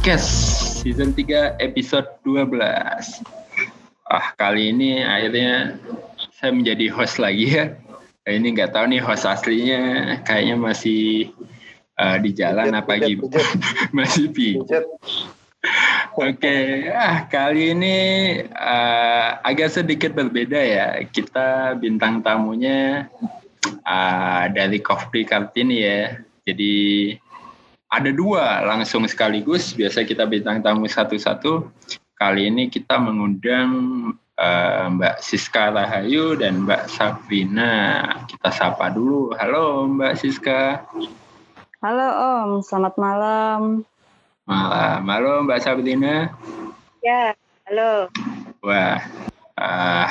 Podcast Season 3 episode 12 Ah kali ini akhirnya saya menjadi host lagi ya Ini nggak tahu nih host aslinya kayaknya masih uh, di jalan pijet, apa gitu Masih pijet Oke, okay. ah kali ini uh, agak sedikit berbeda ya. Kita bintang tamunya uh, dari Coffee Kartini ya. Jadi ada dua langsung sekaligus. Biasa kita bintang tamu satu-satu. Kali ini kita mengundang uh, Mbak Siska Rahayu dan Mbak Sabrina. Kita sapa dulu. Halo Mbak Siska. Halo Om, selamat malam. Malam. Halo Mbak Sabrina. Ya, halo. Wah, uh,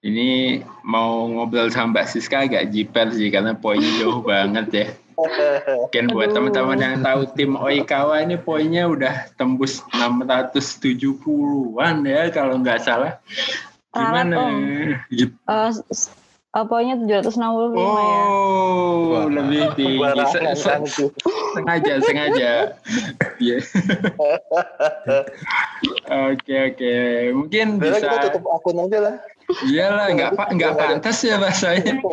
ini mau ngobrol sama Mbak Siska agak jiper sih karena poinnya jauh banget ya. Mungkin buat teman-teman yang tahu tim Oikawa ini poinnya udah tembus 670-an ya kalau nggak salah. Gimana? Gitu. Uh, poinnya 765 oh, ya. Oh, lebih tinggi. Se -se sengaja, sengaja. Iya. Oke, oke. Mungkin bisa kita tutup akun aja lah. Iyalah, nggak nggak pantas ya bahasanya.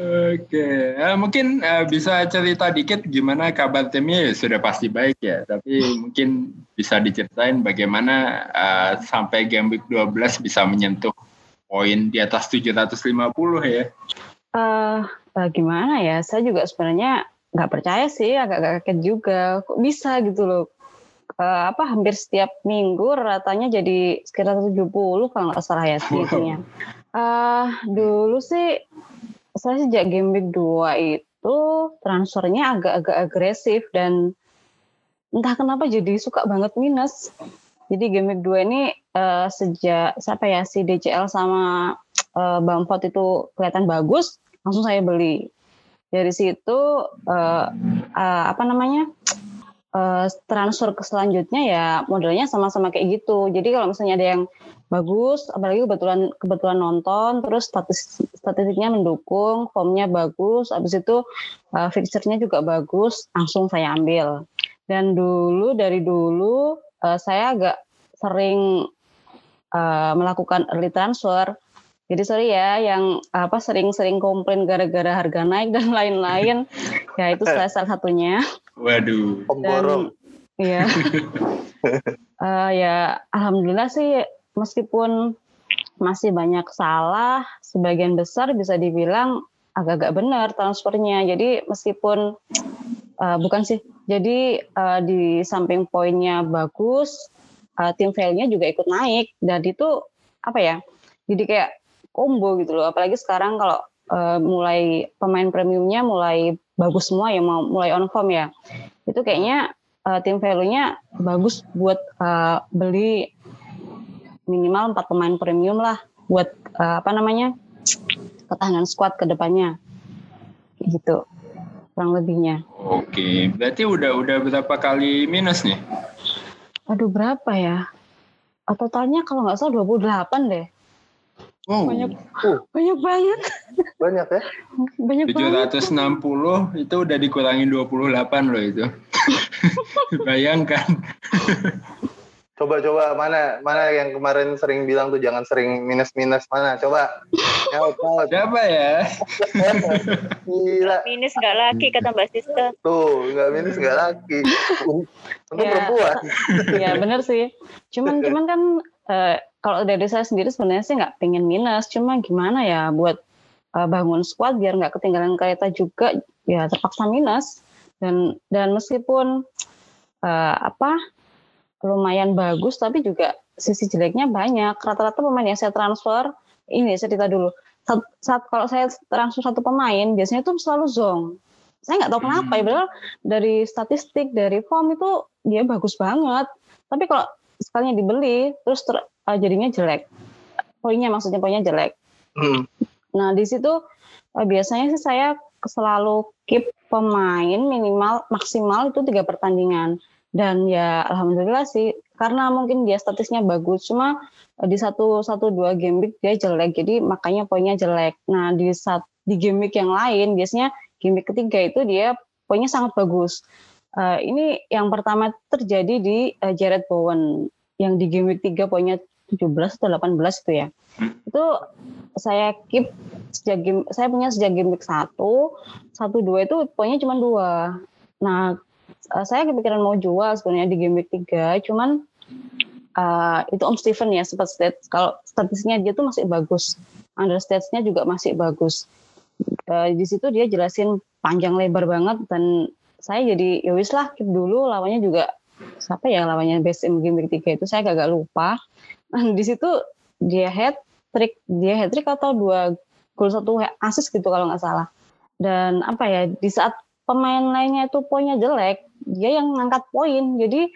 Oke, uh, mungkin uh, bisa cerita dikit gimana kabar timnya ya, sudah pasti baik ya, tapi mungkin bisa diceritain bagaimana uh, sampai game week 12 bisa menyentuh poin di atas 750 ya. Uh, uh, gimana ya, saya juga sebenarnya nggak percaya sih, agak-agak kaget juga, kok bisa gitu loh. Uh, apa hampir setiap minggu ratanya jadi sekitar 70 kalau nggak salah ya segitunya. Wow. Uh, dulu sih saya sejak game week 2 itu transfernya agak-agak agresif dan entah kenapa jadi suka banget minus. Jadi game week 2 ini uh, sejak siapa ya si DCL sama uh, Bamford itu kelihatan bagus, langsung saya beli. Dari situ uh, uh, apa namanya? Uh, transfer ke selanjutnya ya modelnya sama-sama kayak gitu. Jadi kalau misalnya ada yang bagus apalagi kebetulan kebetulan nonton terus statis, statistiknya mendukung formnya bagus habis itu uh, fixture-nya juga bagus langsung saya ambil. Dan dulu dari dulu uh, saya agak sering uh, melakukan early transfer. Jadi sorry ya yang apa sering-sering komplain gara-gara harga naik dan lain-lain. Ya itu salah satunya waduh dan, Iya. uh, ya alhamdulillah sih meskipun masih banyak salah, sebagian besar bisa dibilang agak-agak benar transfernya. Jadi meskipun uh, bukan sih, jadi uh, di samping poinnya bagus, uh, tim value-nya juga ikut naik dan itu apa ya? Jadi kayak combo gitu loh. Apalagi sekarang kalau uh, mulai pemain premiumnya mulai bagus semua ya, mau mulai on form ya. Itu kayaknya uh, tim value-nya bagus buat uh, beli minimal empat pemain premium lah buat uh, apa namanya ketahanan squad ke depannya gitu kurang lebihnya. Oke, berarti udah udah berapa kali minus nih? Aduh berapa ya? Totalnya kalau nggak salah 28 deh. Oh. Banyak, uh. banyak banget. Banyak ya? Banyak 760 banget. itu udah dikurangin 28 loh itu. Bayangkan. Coba-coba mana mana yang kemarin sering bilang tuh jangan sering minus-minus mana coba. Siapa ya? Gila. Minus nggak laki kata Mbak Siska. Tuh nggak minus nggak laki. Untuk ya. perempuan. Iya benar sih. Cuman cuman kan uh, kalau dari saya sendiri sebenarnya sih nggak pengen minus. Cuma gimana ya buat uh, bangun squad biar nggak ketinggalan kereta juga ya terpaksa minus. Dan dan meskipun uh, apa lumayan bagus tapi juga sisi jeleknya banyak. Rata-rata pemain yang saya transfer ini saya cerita dulu. Saat, saat kalau saya transfer satu pemain biasanya tuh selalu zong. Saya nggak tahu kenapa ya, padahal dari statistik dari form itu dia bagus banget. Tapi kalau sekalinya dibeli terus ter, uh, jadinya jelek. Poinnya maksudnya poinnya jelek. Hmm. Nah di situ uh, biasanya sih saya selalu keep pemain minimal maksimal itu tiga pertandingan dan ya alhamdulillah sih karena mungkin dia statisnya bagus cuma eh, di satu satu dua game week dia jelek jadi makanya poinnya jelek nah di saat di game week yang lain biasanya gimmick ketiga itu dia poinnya sangat bagus. Uh, ini yang pertama terjadi di uh, Jared Bowen yang di gimmick tiga poinnya 17 atau 18 itu ya. Hmm. Itu saya keep sejak game saya punya sejak gimmick satu, satu dua itu poinnya cuma dua. Nah, uh, saya kepikiran mau jual sebenarnya di gimmick tiga, cuman uh, itu Om Steven ya sempat state kalau statistiknya dia tuh masih bagus, under statsnya juga masih bagus. Uh, di situ dia jelasin panjang lebar banget dan saya jadi ya wis lah keep dulu lawannya juga siapa ya lawannya best in game tiga itu saya agak lupa di situ dia head trick dia hat trick atau dua gol satu asis gitu kalau nggak salah dan apa ya di saat pemain lainnya itu poinnya jelek dia yang ngangkat poin jadi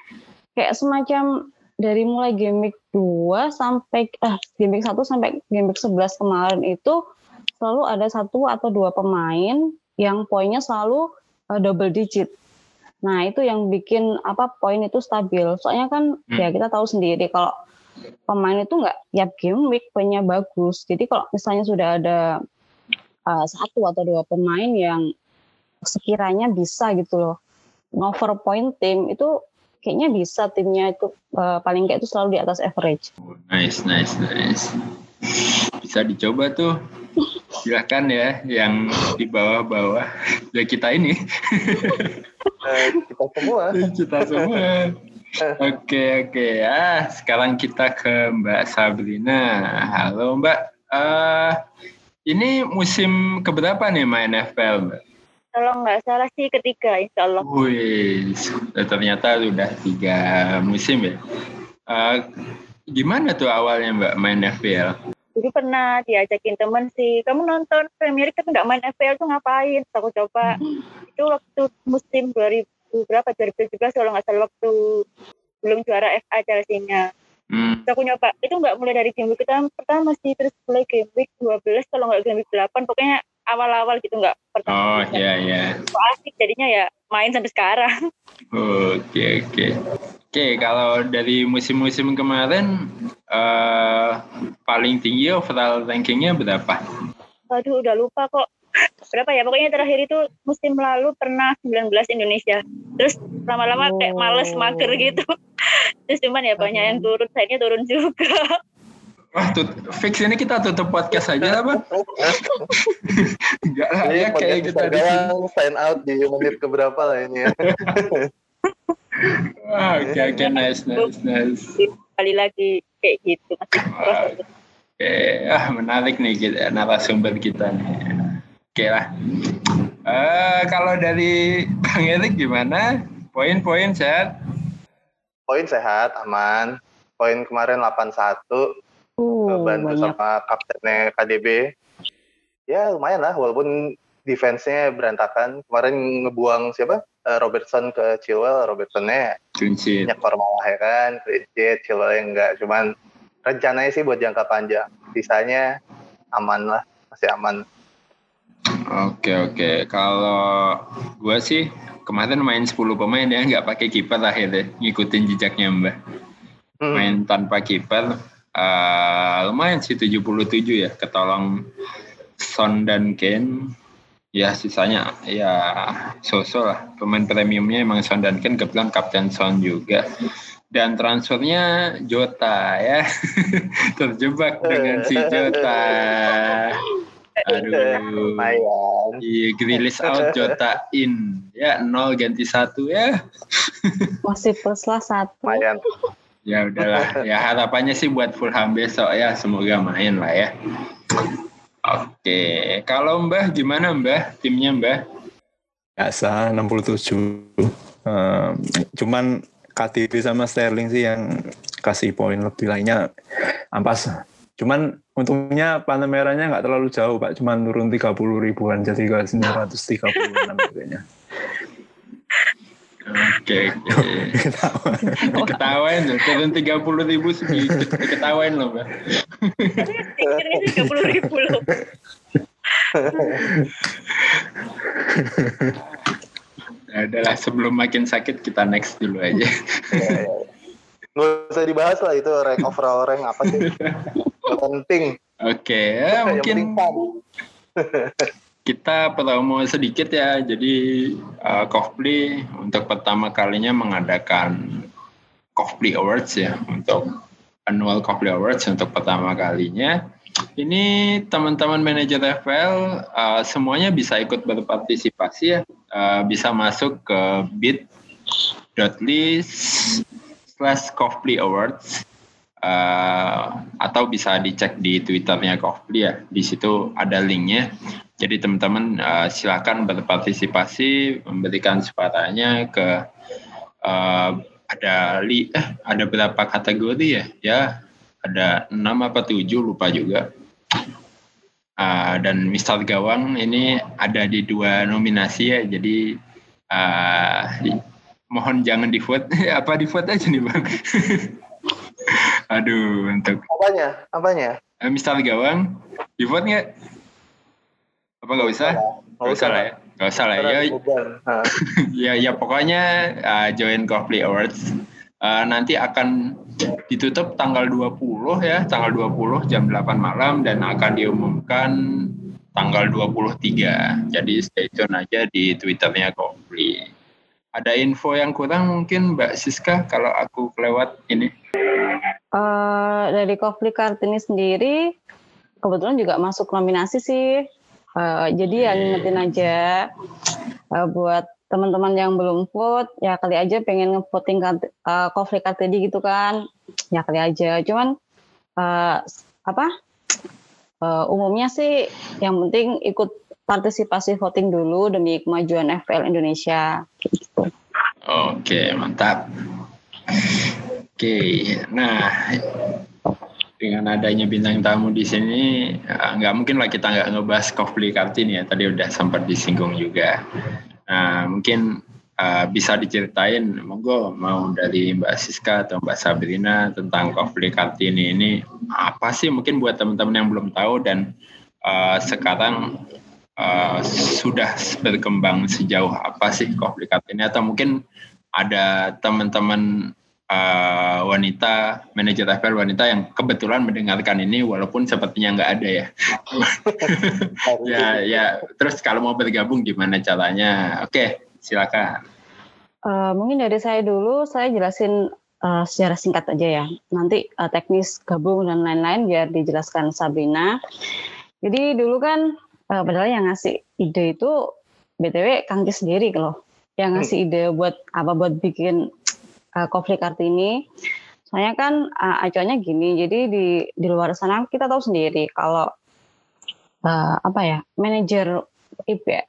kayak semacam dari mulai gimmick 2 sampai eh gimmick 1 sampai gimmick 11 kemarin itu selalu ada satu atau dua pemain yang poinnya selalu uh, double digit. Nah, itu yang bikin apa poin itu stabil. Soalnya kan hmm. ya kita tahu sendiri kalau pemain itu nggak tiap game week poinnya bagus. Jadi kalau misalnya sudah ada uh, satu atau dua pemain yang sekiranya bisa gitu loh ngover point tim itu kayaknya bisa timnya itu uh, paling kayak itu selalu di atas average. Nice, nice, nice. Bisa dicoba tuh silahkan ya yang di bawah-bawah ya kita ini uh, kita semua kita semua oke oke. Ya sekarang kita ke Mbak Sabrina. Halo Mbak. Uh, ini musim keberapa nih main FPL Mbak? Kalau nggak salah sih ketiga insya Allah. Wih, ternyata sudah tiga musim ya. Uh, gimana tuh awalnya Mbak main FPL jadi pernah diajakin temen sih. Kamu nonton Premier League tapi nggak main FPL tuh ngapain? Terus aku coba. Hmm. itu waktu musim 2000 berapa 2017 kalau nggak salah waktu belum juara FA Chelsea-nya hmm. Terus aku nyoba itu nggak mulai dari game week kita pertama sih terus mulai game week 12 kalau nggak game week 8 pokoknya awal-awal gitu nggak pertama oh iya iya asik jadinya ya main sampai sekarang oke okay, oke okay. Oke, kalau dari musim-musim kemarin uh, paling tinggi overall rankingnya berapa? Waduh, udah lupa kok. Berapa ya? Pokoknya terakhir itu musim lalu pernah 19 Indonesia. Terus lama-lama kayak males mager oh. gitu. Terus cuman ya banyak yang turun, sayangnya turun juga. Wah, tut fix ini kita tutup podcast aja lah, Bang. Enggak lah, ya kayak kita di sign out di menit keberapa lah ini ya. Oke oke nice nice nice. Kali lagi kayak gitu Oke okay. ah menarik nih kita narasumber kita nih. Oke okay lah. Uh, kalau dari Bang Erik gimana? Poin-poin sehat? Poin sehat, aman. Poin kemarin 81. Uh, bantu banyak. sama kaptennya KDB. Ya lumayan lah, walaupun defense-nya berantakan. Kemarin ngebuang siapa? uh, Robertson ke Chilwell, Robertsonnya nyekor malah ya kan, clean Chilwell yang enggak. Cuman rencananya sih buat jangka panjang. Sisanya aman lah, masih aman. Oke oke, kalau gue sih kemarin main 10 pemain ya, nggak pakai kiper akhirnya, ngikutin jejaknya Mbak. Hmm. Main tanpa kiper, uh, lumayan sih 77 ya, ketolong Son dan Kane. Ya sisanya ya sosok lah. Pemain premiumnya emang Son Duncan kebetulan kapten Son juga. Dan transfernya Jota ya. Terjebak dengan si Jota aduh. Iya grilis out Jota in. Ya nol ganti satu ya. Masih plus lah satu. Lumayan. Ya udahlah. Ya harapannya sih buat Fulham besok ya. Semoga main lah ya. Oke, kalau Mbah gimana Mbah? Timnya Mbah? Biasa 67. Um, cuman KTP sama Sterling sih yang kasih poin lebih lainnya. Ampas. Cuman untungnya panah merahnya nggak terlalu jauh Pak, cuman turun 30 ribuan jadi ke 936 kayaknya. Oke, oke. Ketawain loh, turun tiga puluh ribu sedikit. Ketawain loh, mbak. Ini tiga puluh ribu loh. Nah, adalah sebelum makin sakit kita next dulu aja. Nggak usah dibahas lah itu rank overall rank apa sih? penting. Oke, okay, ya, mungkin kita promo sedikit ya. Jadi uh, Kofli untuk pertama kalinya mengadakan Kofli Awards ya untuk annual Kofli Awards untuk pertama kalinya. Ini teman-teman manajer FPL uh, semuanya bisa ikut berpartisipasi ya. Uh, bisa masuk ke bit.ly slash Kofli Awards uh, atau bisa dicek di Twitternya Kofli ya. Di situ ada linknya. Jadi teman-teman uh, silakan berpartisipasi, memberikan suaranya ke uh, ada li eh ada berapa kategori ya? Ya ada enam apa tujuh lupa juga. Uh, dan Mister Gawang ini ada di dua nominasi ya, jadi uh, mohon jangan di vote apa di vote aja nih bang. Aduh untuk apanya apanya? Uh, Mister Gawang di vote nggak? Apa nggak usah? Nggak usah lah ya. Nggak usah lah ya. ya ya pokoknya uh, join Coffee Awards uh, nanti akan ditutup tanggal 20 ya, tanggal 20 jam 8 malam dan akan diumumkan tanggal 23. Jadi stay tune aja di Twitternya Kopli. Ada info yang kurang mungkin Mbak Siska kalau aku kelewat ini? Uh, dari Kopli Kartini sendiri kebetulan juga masuk nominasi sih. Uh, jadi ya ngingetin aja uh, buat teman-teman yang belum vote ya kali aja pengen ngevoting uh, konflik KTD gitu kan ya kali aja cuman uh, apa uh, umumnya sih yang penting ikut partisipasi voting dulu demi kemajuan FPL Indonesia gitu. Oke mantap. Oke nah dengan adanya bintang tamu di sini nggak mungkin lah kita nggak ngebahas Kofli Kartini ya tadi udah sempat disinggung juga Nah, mungkin uh, bisa diceritain, monggo mau dari Mbak Siska atau Mbak Sabrina tentang konflik Kartini ini apa sih mungkin buat teman-teman yang belum tahu dan uh, sekarang uh, sudah berkembang sejauh apa sih konflik Kartini atau mungkin ada teman-teman uh, wanita manajer FPL wanita yang kebetulan mendengarkan ini walaupun sepertinya nggak ada ya. ya ya terus kalau mau bergabung gimana caranya? Oke, silakan. Uh, mungkin dari saya dulu saya jelasin uh, secara singkat aja ya. Nanti uh, teknis gabung dan lain-lain biar dijelaskan Sabrina. Jadi dulu kan uh, padahal yang ngasih ide itu BTW Kang sendiri loh. Yang ngasih ide buat apa buat bikin uh, konflik Kartini. Soalnya kan uh, acuannya gini, jadi di di luar sana kita tahu sendiri kalau uh, apa ya manajer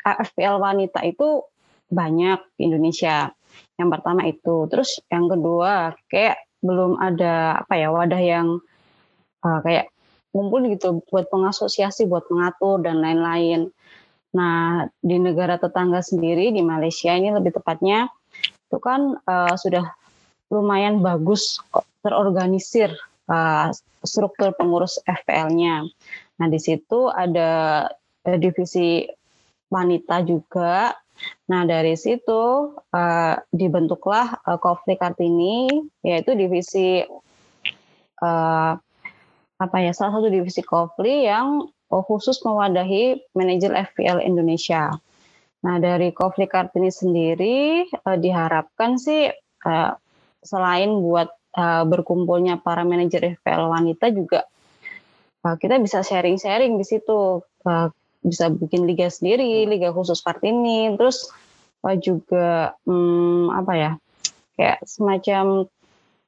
FPL wanita itu banyak di Indonesia. Yang pertama itu, terus yang kedua kayak belum ada apa ya wadah yang uh, kayak ngumpul gitu buat pengasosiasi, buat mengatur dan lain-lain. Nah di negara tetangga sendiri di Malaysia ini lebih tepatnya itu kan uh, sudah lumayan bagus terorganisir uh, struktur pengurus FPL-nya. Nah, di situ ada divisi wanita juga. Nah, dari situ uh, dibentuklah uh, Konflik Kartini, yaitu divisi uh, apa ya salah satu divisi Kofli yang khusus mewadahi manajer FPL Indonesia. Nah, dari Konflik Kartini sendiri uh, diharapkan sih uh, selain buat uh, berkumpulnya para manajer FPL wanita juga uh, kita bisa sharing-sharing di situ uh, bisa bikin liga sendiri liga khusus Kartini terus uh, juga um, apa ya kayak semacam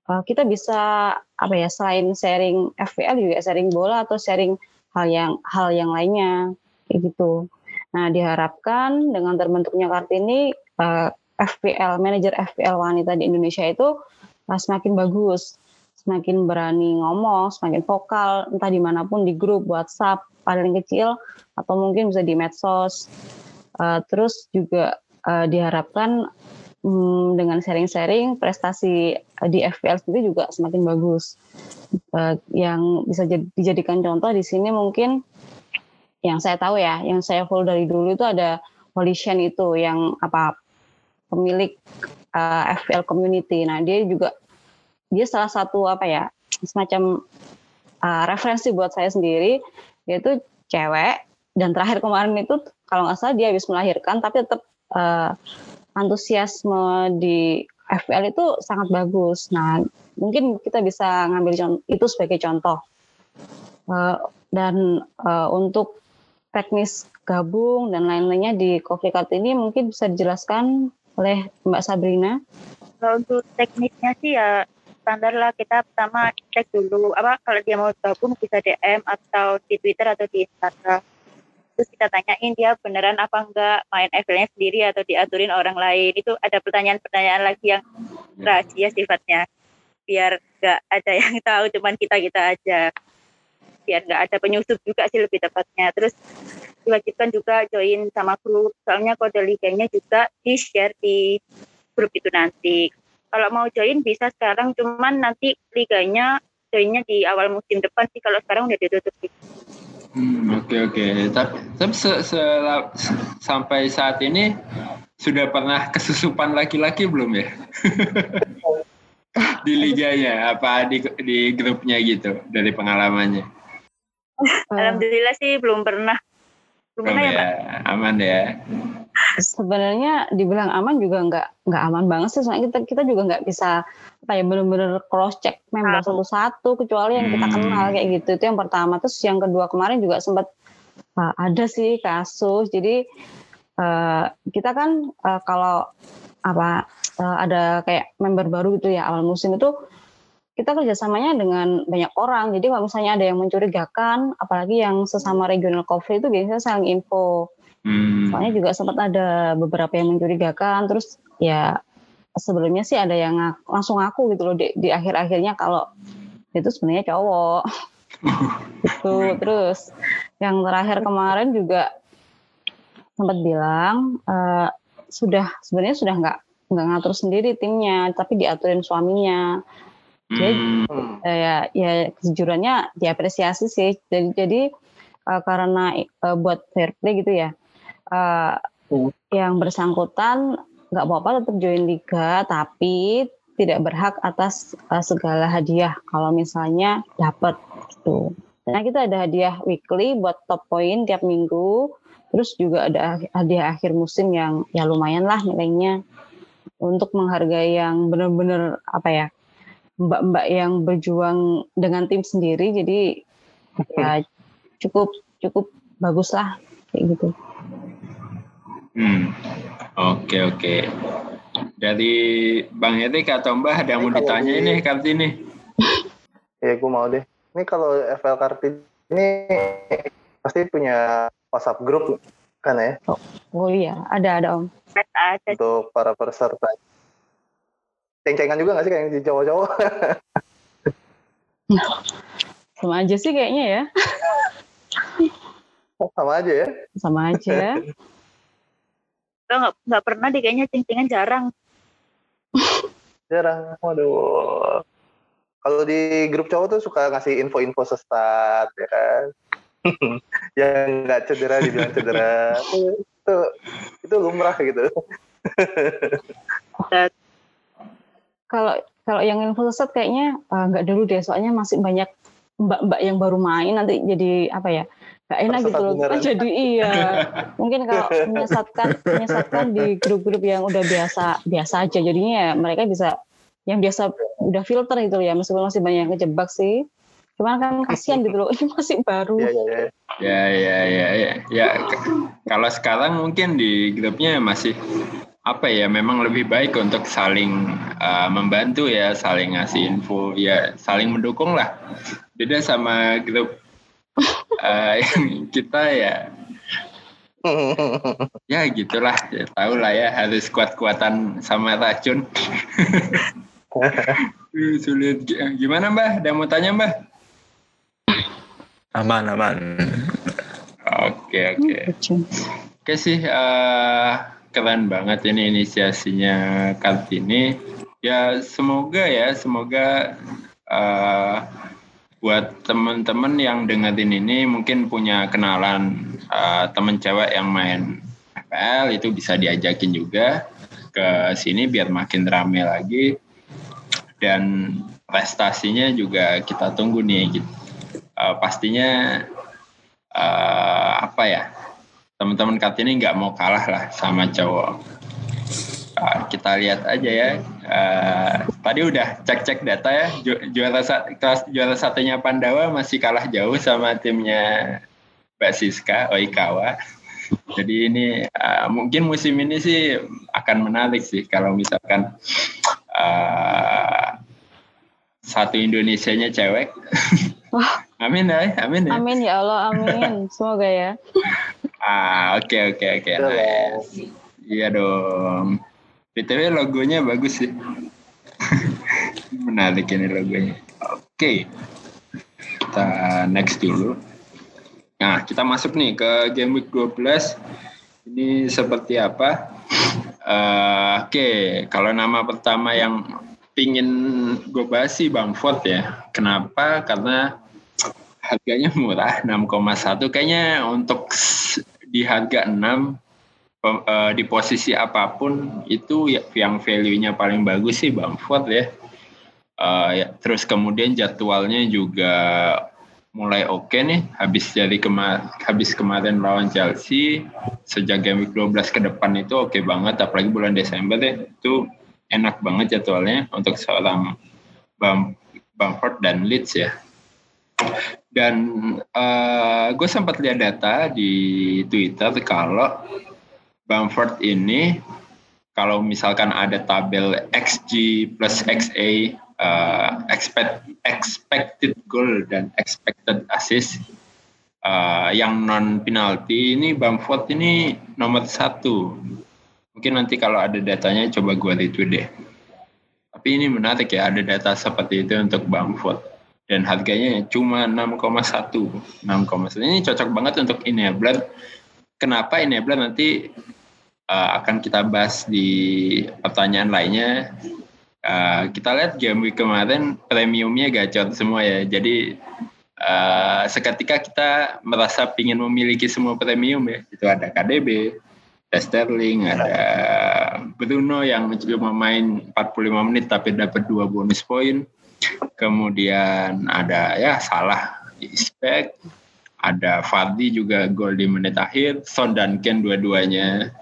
uh, kita bisa apa ya selain sharing FPL juga sharing bola atau sharing hal yang hal yang lainnya kayak gitu nah diharapkan dengan terbentuknya Kartini uh, FPL manajer FPL wanita di Indonesia itu uh, semakin bagus, semakin berani ngomong, semakin vokal, entah di mana pun di grup WhatsApp paling kecil atau mungkin bisa di medsos. Terus juga diharapkan um, dengan sharing-sharing prestasi di FPL sendiri juga semakin bagus. Uh, yang bisa dijadikan contoh di sini mungkin yang saya tahu ya, yang saya follow dari dulu itu ada Volition itu yang apa pemilik uh, eh, FPL community. Nah, dia juga dia salah satu apa ya semacam uh, referensi buat saya sendiri yaitu cewek dan terakhir kemarin itu kalau nggak salah dia habis melahirkan tapi tetap uh, antusiasme di FPL itu sangat bagus. Nah, mungkin kita bisa ngambil itu sebagai contoh. Uh, dan uh, untuk teknis gabung dan lain-lainnya di Coffee Card ini mungkin bisa dijelaskan oleh Mbak Sabrina. Kalau untuk teknisnya sih ya standar lah kita pertama cek dulu apa kalau dia mau gabung bisa DM atau di Twitter atau di Instagram terus kita tanyain dia beneran apa enggak? Main FL-nya sendiri atau diaturin orang lain? Itu ada pertanyaan-pertanyaan lagi yang rahasia sifatnya. Biar enggak ada yang tahu cuman kita kita aja. Biar enggak ada penyusup juga sih lebih tepatnya. Terus diwajibkan juga join sama grup. Soalnya kode liganya juga di share di grup itu nanti. Kalau mau join bisa sekarang cuman nanti liganya joinnya di awal musim depan sih. Kalau sekarang udah ditutup Hmm, oke oke. Tapi, tapi se, se, sampai saat ini sudah pernah kesusupan laki-laki belum ya? di liganya apa di di grupnya gitu dari pengalamannya? Alhamdulillah sih belum pernah. Belum, belum ya, ya, aman ya. Sebenarnya dibilang aman juga nggak nggak aman banget sih. Soalnya kita kita juga nggak bisa apa ya benar-benar cross check member satu-satu kecuali yang kita hmm. kenal kayak gitu. Itu yang pertama. Terus yang kedua kemarin juga sempat uh, ada sih kasus. Jadi uh, kita kan uh, kalau apa uh, ada kayak member baru gitu ya awal musim itu kita kerjasamanya dengan banyak orang. Jadi kalau misalnya ada yang mencurigakan, apalagi yang sesama regional coffee itu biasanya saling info. Hmm. Soalnya juga sempat ada beberapa yang mencurigakan, terus ya sebelumnya sih ada yang langsung ngaku gitu loh di, di akhir-akhirnya kalau itu sebenarnya cowok. itu terus yang terakhir kemarin juga sempat bilang uh, sudah sebenarnya sudah nggak nggak ngatur sendiri timnya tapi diaturin suaminya jadi hmm. uh, ya ya kejujurannya diapresiasi sih jadi jadi uh, karena uh, buat fair play gitu ya uh, yang bersangkutan nggak apa-apa tetap join liga tapi tidak berhak atas uh, segala hadiah kalau misalnya dapat gitu. Nah kita ada hadiah weekly buat top point tiap minggu, terus juga ada hadiah akhir musim yang ya lumayan lah nilainya untuk menghargai yang benar-benar apa ya mbak-mbak yang berjuang dengan tim sendiri jadi ya cukup cukup bagus lah kayak gitu. Hmm. Oke oke. Dari Bang Erik atau Mbah ada yang mau ditanya ini Kartini? ya gue mau deh. Ini kalau FL Kartini ini pasti punya WhatsApp grup kan ya? Oh, oh iya, ada ada Om. Untuk para peserta. Ceng-cengan juga gak sih kayak di cowok-cowok? Sama aja sih kayaknya ya. Sama aja ya? Sama aja. Nggak nggak pernah deh kayaknya cing-cingan jarang. Jarang waduh. Kalau di grup cowok tuh suka ngasih info-info sesat ya kan? Yang nggak cedera dibilang cedera. Itu itu lumrah gitu. Kalau kalau yang info sesat kayaknya eh, nggak uh, dulu deh. Soalnya masih banyak mbak-mbak yang baru main nanti jadi apa ya gak enak gitu loh. Beneran. jadi iya. Mungkin kalau menyesatkan menyesatkan di grup-grup yang udah biasa biasa aja. Jadinya ya mereka bisa yang biasa udah filter gitu ya. Meskipun masih banyak yang kejebak sih. Cuman kan kasihan gitu loh. Ini masih baru. Ya ya ya ya ya ya, ya. ya kalau sekarang mungkin di grupnya masih apa ya memang lebih baik untuk saling uh, membantu ya saling ngasih info ya saling mendukung lah. Beda sama grup uh, yang kita ya ya gitulah ya tahu lah ya harus kuat-kuatan sama racun. Sulit. Gimana mbah? Ada mau tanya mbah? Aman aman. Oke oke. Oke sih uh, keren banget ini inisiasinya Kartini. Ya semoga ya semoga uh, buat teman-teman yang dengerin ini mungkin punya kenalan uh, temen cewek yang main FPL itu bisa diajakin juga ke sini biar makin rame lagi dan prestasinya juga kita tunggu nih gitu. Uh, pastinya uh, apa ya teman-teman Kartini nggak mau kalah lah sama cowok. Uh, kita lihat aja ya. Uh, tadi udah cek-cek data ya. Ju juara kelas juara satunya Pandawa masih kalah jauh sama timnya Mbak Siska Oikawa. Jadi ini uh, mungkin musim ini sih akan menarik sih kalau misalkan uh, satu Indonesianya cewek. Wah. amin ya, amin ya. Amin ya Allah, amin. Semoga ya. Ah, oke okay, oke okay, oke. Okay. Nice. Iya dong. BTW logonya bagus sih. Menarik ini logonya. Oke. Okay. Kita next dulu. Nah, kita masuk nih ke game week 12. Ini seperti apa? Uh, Oke, okay. kalau nama pertama yang pingin gue bahas sih Bang Ford ya. Kenapa? Karena harganya murah 6,1 kayaknya untuk di harga 6 eh, di posisi apa pun itu ya, yang value-nya paling bagus sih Bamford ya. Uh, ya. Terus kemudian jadwalnya juga mulai oke okay nih habis dari kemar habis kemarin lawan Chelsea sejak game week 12 ke depan itu oke okay banget apalagi bulan Desember ya itu enak banget jadwalnya untuk seorang Bam Bamford dan Leeds ya dan uh, gue sempat lihat data di Twitter kalau Bamford ini kalau misalkan ada tabel XG plus XA uh, expect, expected goal dan expected assist uh, yang non penalti ini Bamford ini nomor satu. Mungkin nanti kalau ada datanya coba gue retweet deh. Tapi ini menarik ya ada data seperti itu untuk Bamford. Dan harganya cuma 6,1 6,1 ini cocok banget untuk enabler. Kenapa enabler nanti uh, akan kita bahas di pertanyaan lainnya. Uh, kita lihat game week kemarin premiumnya gacor semua ya. Jadi uh, seketika kita merasa ingin memiliki semua premium ya. Itu ada KDB ada Sterling, ada Bruno yang cuma main 45 menit tapi dapat dua bonus poin Kemudian ada ya salah Ispek, ada Fardi juga gol di menit akhir, Son dan Ken dua-duanya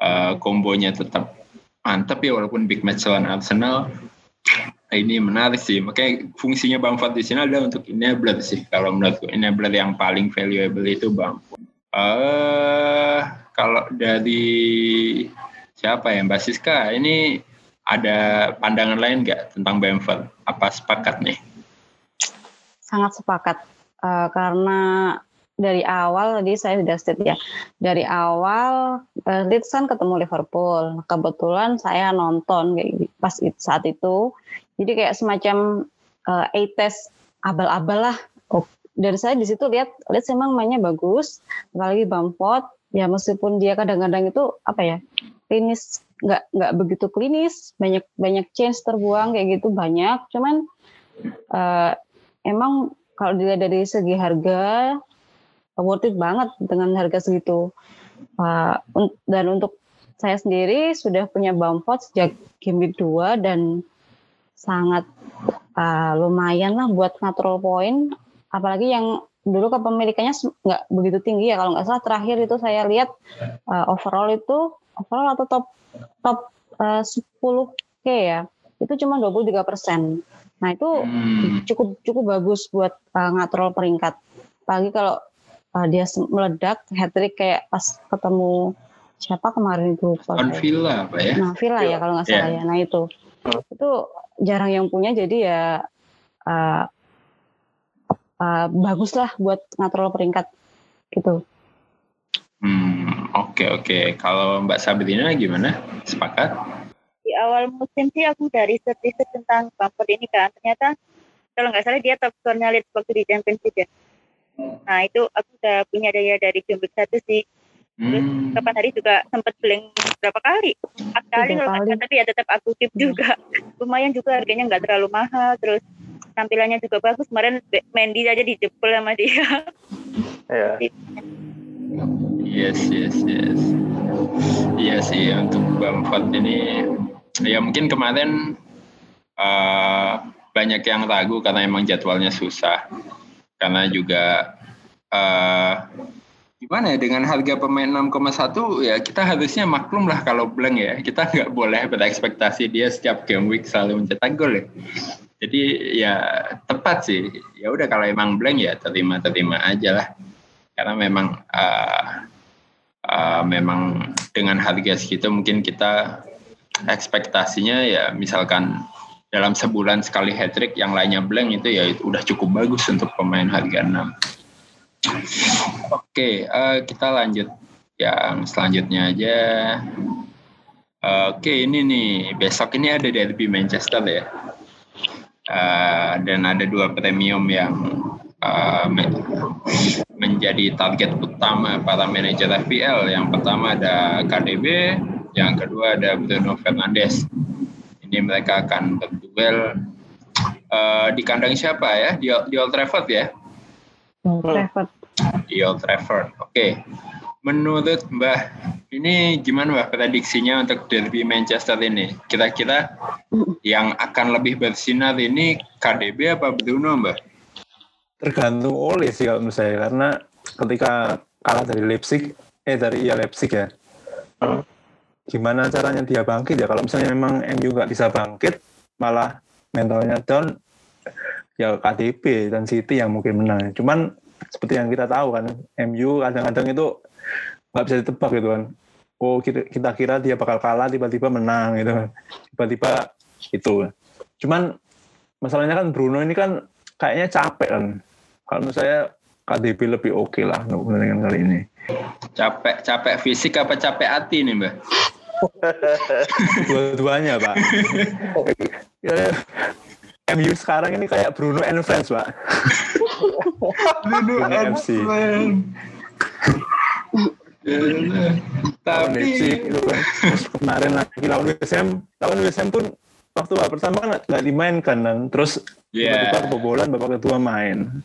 uh, kombonya tetap mantap ya walaupun big match lawan Arsenal. Ini menarik sih. Makanya fungsinya Bamford di sini adalah untuk enabler sih. Kalau menurutku enabler yang paling valuable itu Bamford. Uh, kalau dari siapa ya Mbak Siska ini ada pandangan lain nggak tentang Bamford? Apa sepakat nih? Sangat sepakat uh, karena dari awal tadi saya sudah state ya. Dari awal uh, Leeds kan ketemu Liverpool. Kebetulan saya nonton kayak gitu, pas saat itu. Jadi kayak semacam uh, a test abal-abal lah. Oh, dari saya di situ lihat Leeds emang mainnya bagus. Apalagi Bamford ya meskipun dia kadang-kadang itu apa ya klinis nggak nggak begitu klinis. Banyak banyak change terbuang kayak gitu banyak. Cuman uh, emang kalau dilihat dari segi harga worth it banget dengan harga segitu uh, dan untuk saya sendiri sudah punya Bamford sejak game week 2 dan sangat uh, lumayan lah buat ngatur poin apalagi yang dulu kepemilikannya nggak begitu tinggi ya kalau nggak salah terakhir itu saya lihat uh, overall itu overall atau top top eh, uh, 10 k ya itu cuma 23 persen. Nah itu hmm. cukup cukup bagus buat uh, ngatrol peringkat. Pagi kalau uh, dia meledak hat trick kayak pas ketemu siapa kemarin itu On Villa apa ya? Nah Villa ya kalau nggak salah yeah. ya. Nah itu itu jarang yang punya jadi ya uh, uh, bagus lah buat ngatrol peringkat gitu. Hmm, oke okay, oke. Okay. Kalau Mbak Sabrina gimana? Sepakat? Di awal musim sih aku dari riset tentang Bamford ini kan, ternyata kalau nggak salah dia top score lihat waktu di Champions League. Ya. Nah itu aku udah punya daya dari game satu sih. Terus hmm. kapan hari juga sempat blank berapa kali? Empat kali kalau nggak tapi ya tetap aku keep juga. Lumayan juga harganya nggak terlalu mahal. Terus tampilannya juga bagus. Kemarin Mandy aja dijebol sama dia. Iya. Yes, yes, yes. Iya sih untuk Bamford ini ya mungkin kemarin uh, banyak yang ragu karena emang jadwalnya susah. Karena juga uh, gimana ya dengan harga pemain 6,1 ya kita harusnya maklum lah kalau blank ya. Kita nggak boleh berekspektasi dia setiap game week selalu mencetak gol ya. Jadi ya tepat sih. Ya udah kalau emang blank ya terima terima aja lah. Karena memang uh, uh, memang dengan harga segitu mungkin kita ekspektasinya ya misalkan dalam sebulan sekali hat trick yang lainnya blank itu ya itu udah cukup bagus untuk pemain harga 6 Oke, uh, kita lanjut yang selanjutnya aja. Uh, Oke, ini nih besok ini ada derby Manchester ya. Uh, dan ada dua premium yang uh, menjadi target utama para manajer FPL. Yang pertama ada KDB, yang kedua ada Bruno Fernandes. Ini mereka akan berduel uh, di kandang siapa ya? Di, di Old Trafford ya? Old hmm. Trafford. Di Old Trafford. Oke. Okay. Menurut Mbah, ini gimana Mbah prediksinya untuk derby Manchester ini? Kira-kira yang akan lebih bersinar ini KDB apa Bruno Mbah? Tergantung oleh sih kalau menurut saya. Karena ketika kalah dari Leipzig, eh dari ya Leipzig ya, gimana caranya dia bangkit ya? Kalau misalnya memang MU nggak bisa bangkit, malah mentalnya down, ya KDB dan City yang mungkin menang. Cuman seperti yang kita tahu kan, MU kadang-kadang itu nggak bisa ditebak gitu kan. Oh kita, kira dia bakal kalah tiba-tiba menang gitu kan. Tiba-tiba itu. Cuman masalahnya kan Bruno ini kan kayaknya capek kan. Kalau menurut saya KDB lebih oke okay lah untuk kali ini. Capek capek fisik apa capek hati nih mbak? Dua-duanya pak. ya, MU sekarang ini kayak Bruno and Friends, Pak. Bruno, and FC. Tapi itu kan. Kemarin lagi lawan WSM, lawan WSM pun waktu Pak pertama kan nggak dimainkan dan terus yeah. tiba-tiba kebobolan babak kedua main.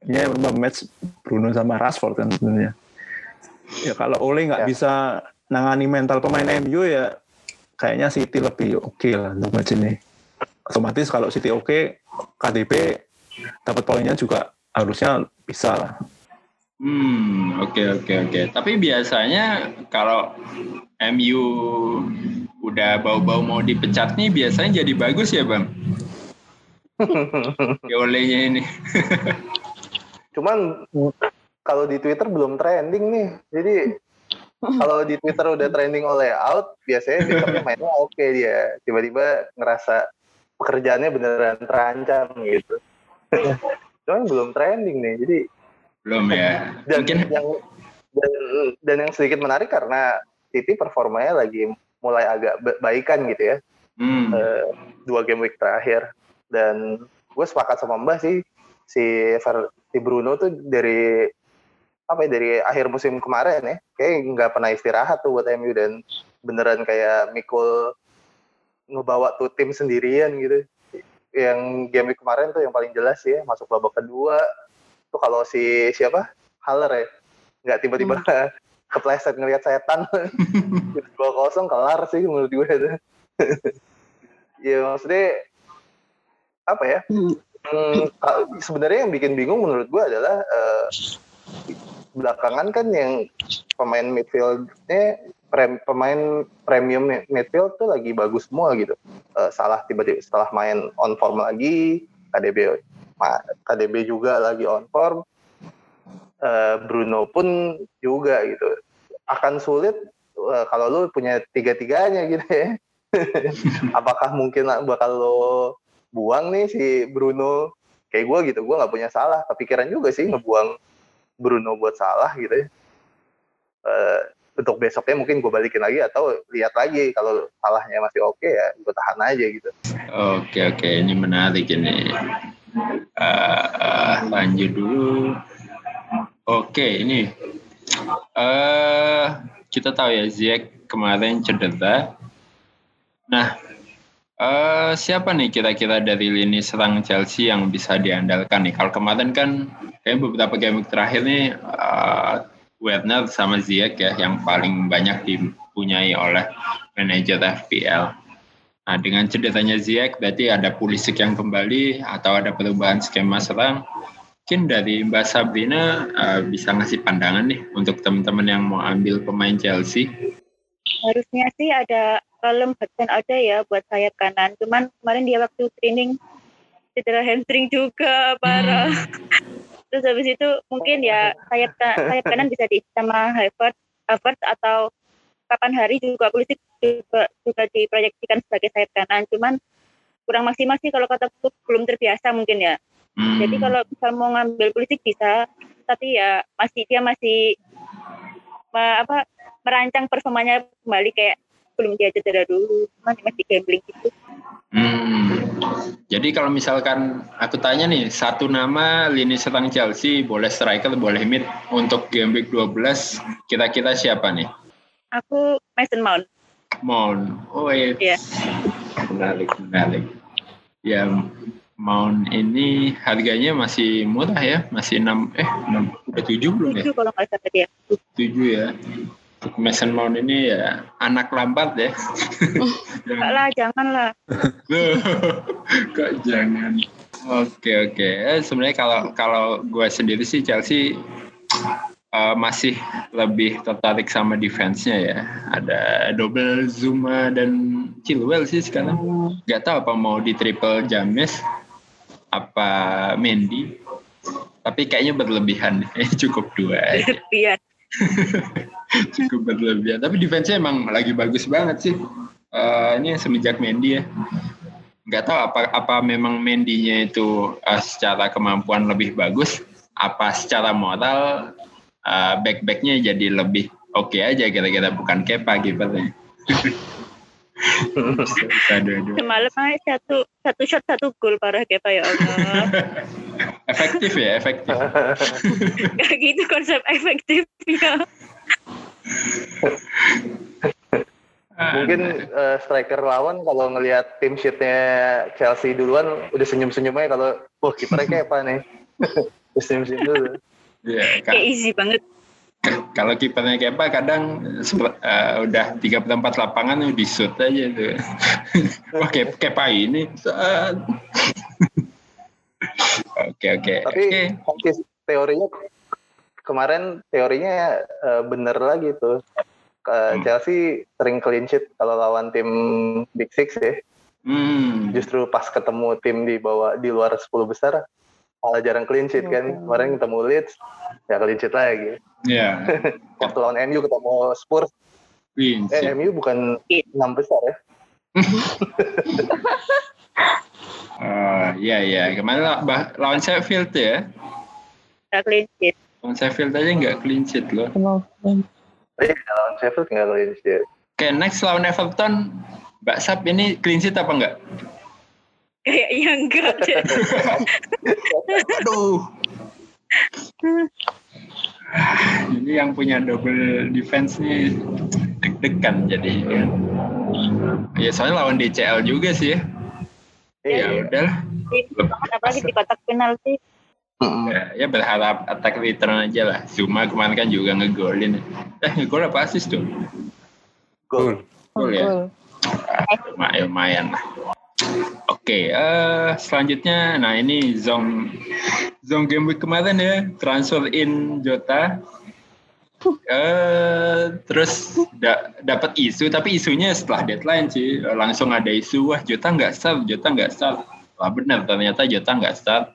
Ini ya, match Bruno sama Rashford kan sebenarnya. Ya kalau Ole nggak yeah. bisa nangani mental pemain MU ya kayaknya City lebih oke okay lah untuk match ini otomatis kalau City oke okay, KDP dapat poinnya juga harusnya bisa lah. Hmm, oke okay, oke okay, oke. Okay. Tapi biasanya kalau MU udah bau-bau mau dipecat nih biasanya jadi bagus ya, Bang? ya olehnya ini. Cuman kalau di Twitter belum trending nih. Jadi kalau di Twitter udah trending oleh out, biasanya dia mainnya oke okay dia. Tiba-tiba ngerasa pekerjaannya beneran terancam gitu. Cuman belum trending nih, jadi belum ya. Dan Mungkin yang dan, dan yang sedikit menarik karena City performanya lagi mulai agak baikan gitu ya. Hmm. Uh, dua game week terakhir dan gue sepakat sama Mbah sih si Ver, si Bruno tuh dari apa ya dari akhir musim kemarin ya kayak nggak pernah istirahat tuh buat MU dan beneran kayak Mikul ngebawa tuh tim sendirian gitu. Yang game kemarin tuh yang paling jelas ya masuk babak kedua. Tuh kalau si siapa? Haller ya. Nggak tiba-tiba hmm. kepleset ngelihat setan. Dua kosong kelar sih menurut gue itu. Ya maksudnya apa ya? Hmm. Hmm, sebenarnya yang bikin bingung menurut gue adalah uh, belakangan kan yang pemain midfieldnya prem, pemain premium midfield tuh lagi bagus semua gitu. Uh, salah tiba-tiba setelah main on form lagi, KDB KDB juga lagi on form. Uh, Bruno pun juga gitu. Akan sulit uh, kalau lu punya tiga-tiganya gitu ya. Apakah mungkin bakal lo buang nih si Bruno? Kayak gue gitu, gue nggak punya salah. Kepikiran juga sih ngebuang Bruno buat salah gitu ya. Uh, untuk besoknya mungkin gue balikin lagi atau lihat lagi kalau salahnya masih oke okay, ya gue tahan aja gitu. Oke oke ini menarik ini. Uh, uh, lanjut dulu. Oke ini uh, kita tahu ya Ziyech kemarin cedera. Nah uh, siapa nih kira-kira dari lini serang Chelsea yang bisa diandalkan nih? Kalau kemarin kan kayak beberapa game terakhir nih uh, Werner sama Ziyech ya yang paling banyak dipunyai oleh manajer FPL. Nah, dengan cederanya Ziyech berarti ada Pulisic yang kembali atau ada perubahan skema serang. Mungkin dari Mbak Sabrina uh, bisa ngasih pandangan nih untuk teman-teman yang mau ambil pemain Chelsea. Harusnya sih ada Callum Hudson ada ya buat sayap kanan. Cuman kemarin dia waktu training cedera hamstring juga parah. Hmm. Terus habis itu mungkin ya sayap sayap kanan bisa diisi sama Havertz, Havertz atau kapan hari juga polisi juga, juga diproyeksikan sebagai sayap kanan. Cuman kurang maksimal sih kalau kata belum terbiasa mungkin ya. Hmm. Jadi kalau bisa mau ngambil politik bisa, tapi ya masih dia masih apa merancang performanya kembali kayak belum dia cedera dulu, masih masih gambling gitu. Hmm. Jadi kalau misalkan aku tanya nih, satu nama lini serang Chelsea, boleh striker, boleh mid untuk game week 12, kira-kira siapa nih? Aku Mason Mount. Mount. Oh iya. Yeah. Menarik, menarik. Ya, Mount ini harganya masih murah ya, masih 6 eh 6 udah 7 belum ya? 7 kalau nggak salah dia. 7 ya. Mason Mount ini ya anak lambat ya. Enggak lah, janganlah. Kok jangan. Oke oke. Eh, sebenarnya kalau kalau gue sendiri sih Chelsea uh, masih lebih tertarik sama defense-nya ya. Ada double Zuma dan Chilwell sih sekarang. Gak tahu apa mau di triple James apa Mendy tapi kayaknya berlebihan cukup dua aja. Iya. cukup berlebihan. Tapi defense-nya emang lagi bagus banget sih. Uh, ini semenjak Mendy ya. Nggak tahu apa apa memang Mendy-nya itu uh, secara kemampuan lebih bagus apa secara moral uh, back-backnya jadi lebih oke okay aja kira-kira bukan Kepa gitu. Semalam satu satu shot satu gol parah kayak ya Allah. efektif ya, efektif. Gak gitu konsep efektif ya. Mungkin uh, striker lawan kalau ngelihat tim sheetnya Chelsea duluan udah senyum-senyum aja kalau wah kipernya kayak apa nih. senyum-senyum dulu. Iya, kayak easy banget kalau kipernya Kepa kadang uh, udah tiga empat lapangan di shoot aja tuh. Wah Kepa ini. Oke oke. Tapi okay. teorinya kemarin teorinya uh, bener lagi tuh. Uh, hmm. Chelsea sering clean sheet kalau lawan tim Big Six ya. Hmm. Justru pas ketemu tim di bawah di luar 10 besar malah jarang clean sheet kan. Hmm. Kemarin ketemu Leeds ya clean sheet lagi. Iya. Yeah. Waktu lawan MU ketemu Spurs. Clean eh, MU bukan enam besar ya. uh, iya iya kemarin lawan Sheffield ya. Gak clean sheet. Lawan Sheffield aja nggak clean sheet loh. Iya lawan Sheffield nggak clean sheet. Oke next lawan Everton, Mbak Sap ini clean sheet apa enggak? Kayaknya enggak. Aduh. ini yang punya double defense nih deg-degan jadi ya. ya soalnya lawan DCL juga sih ya ya, ya udahlah apalagi di kotak penalti ya, ya berharap attack return aja lah. Zuma kemarin kan juga ngegolin. Eh ngegol apa asis tuh? Gol. Gol. Ya? Lumayan, lumayan lah. Oke, okay, uh, eh, selanjutnya, nah ini Zong Zong game week kemarin ya. Transfer in Jota. Uh, terus da dapat isu, tapi isunya setelah deadline sih langsung ada isu wah Jota nggak start, Jota nggak start. Wah benar ternyata Jota nggak start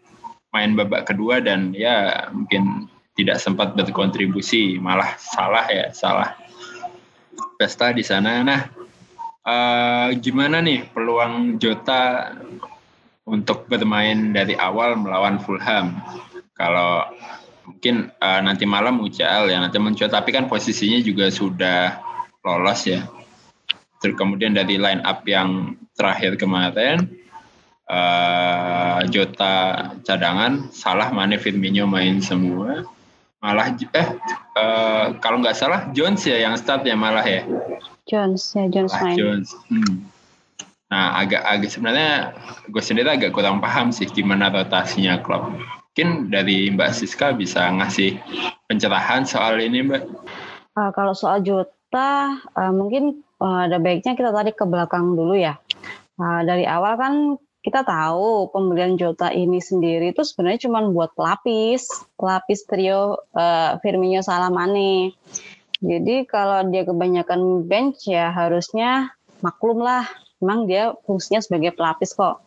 main babak kedua dan ya mungkin tidak sempat berkontribusi malah salah ya salah pesta di sana. Nah uh, gimana nih peluang Jota untuk bermain dari awal melawan Fulham? Kalau mungkin uh, nanti malam UCL ya nanti muncul tapi kan posisinya juga sudah lolos ya. Terus kemudian dari line up yang terakhir kemarin uh, Jota cadangan, salah Mane Firmino main semua. Malah eh uh, kalau nggak salah Jones ya yang start ya malah ya. Jones ya Jones ah, main. Jones. Hmm. Nah agak-agak sebenarnya gue sendiri agak kurang paham sih gimana rotasinya klub. Mungkin dari Mbak Siska bisa ngasih pencerahan soal ini Mbak. Uh, kalau soal Jota uh, mungkin uh, ada baiknya kita tarik ke belakang dulu ya. Uh, dari awal kan kita tahu pembelian Jota ini sendiri itu sebenarnya cuma buat pelapis, pelapis trio uh, Firmino Salamane. Jadi kalau dia kebanyakan bench ya harusnya maklum lah, memang dia fungsinya sebagai pelapis kok.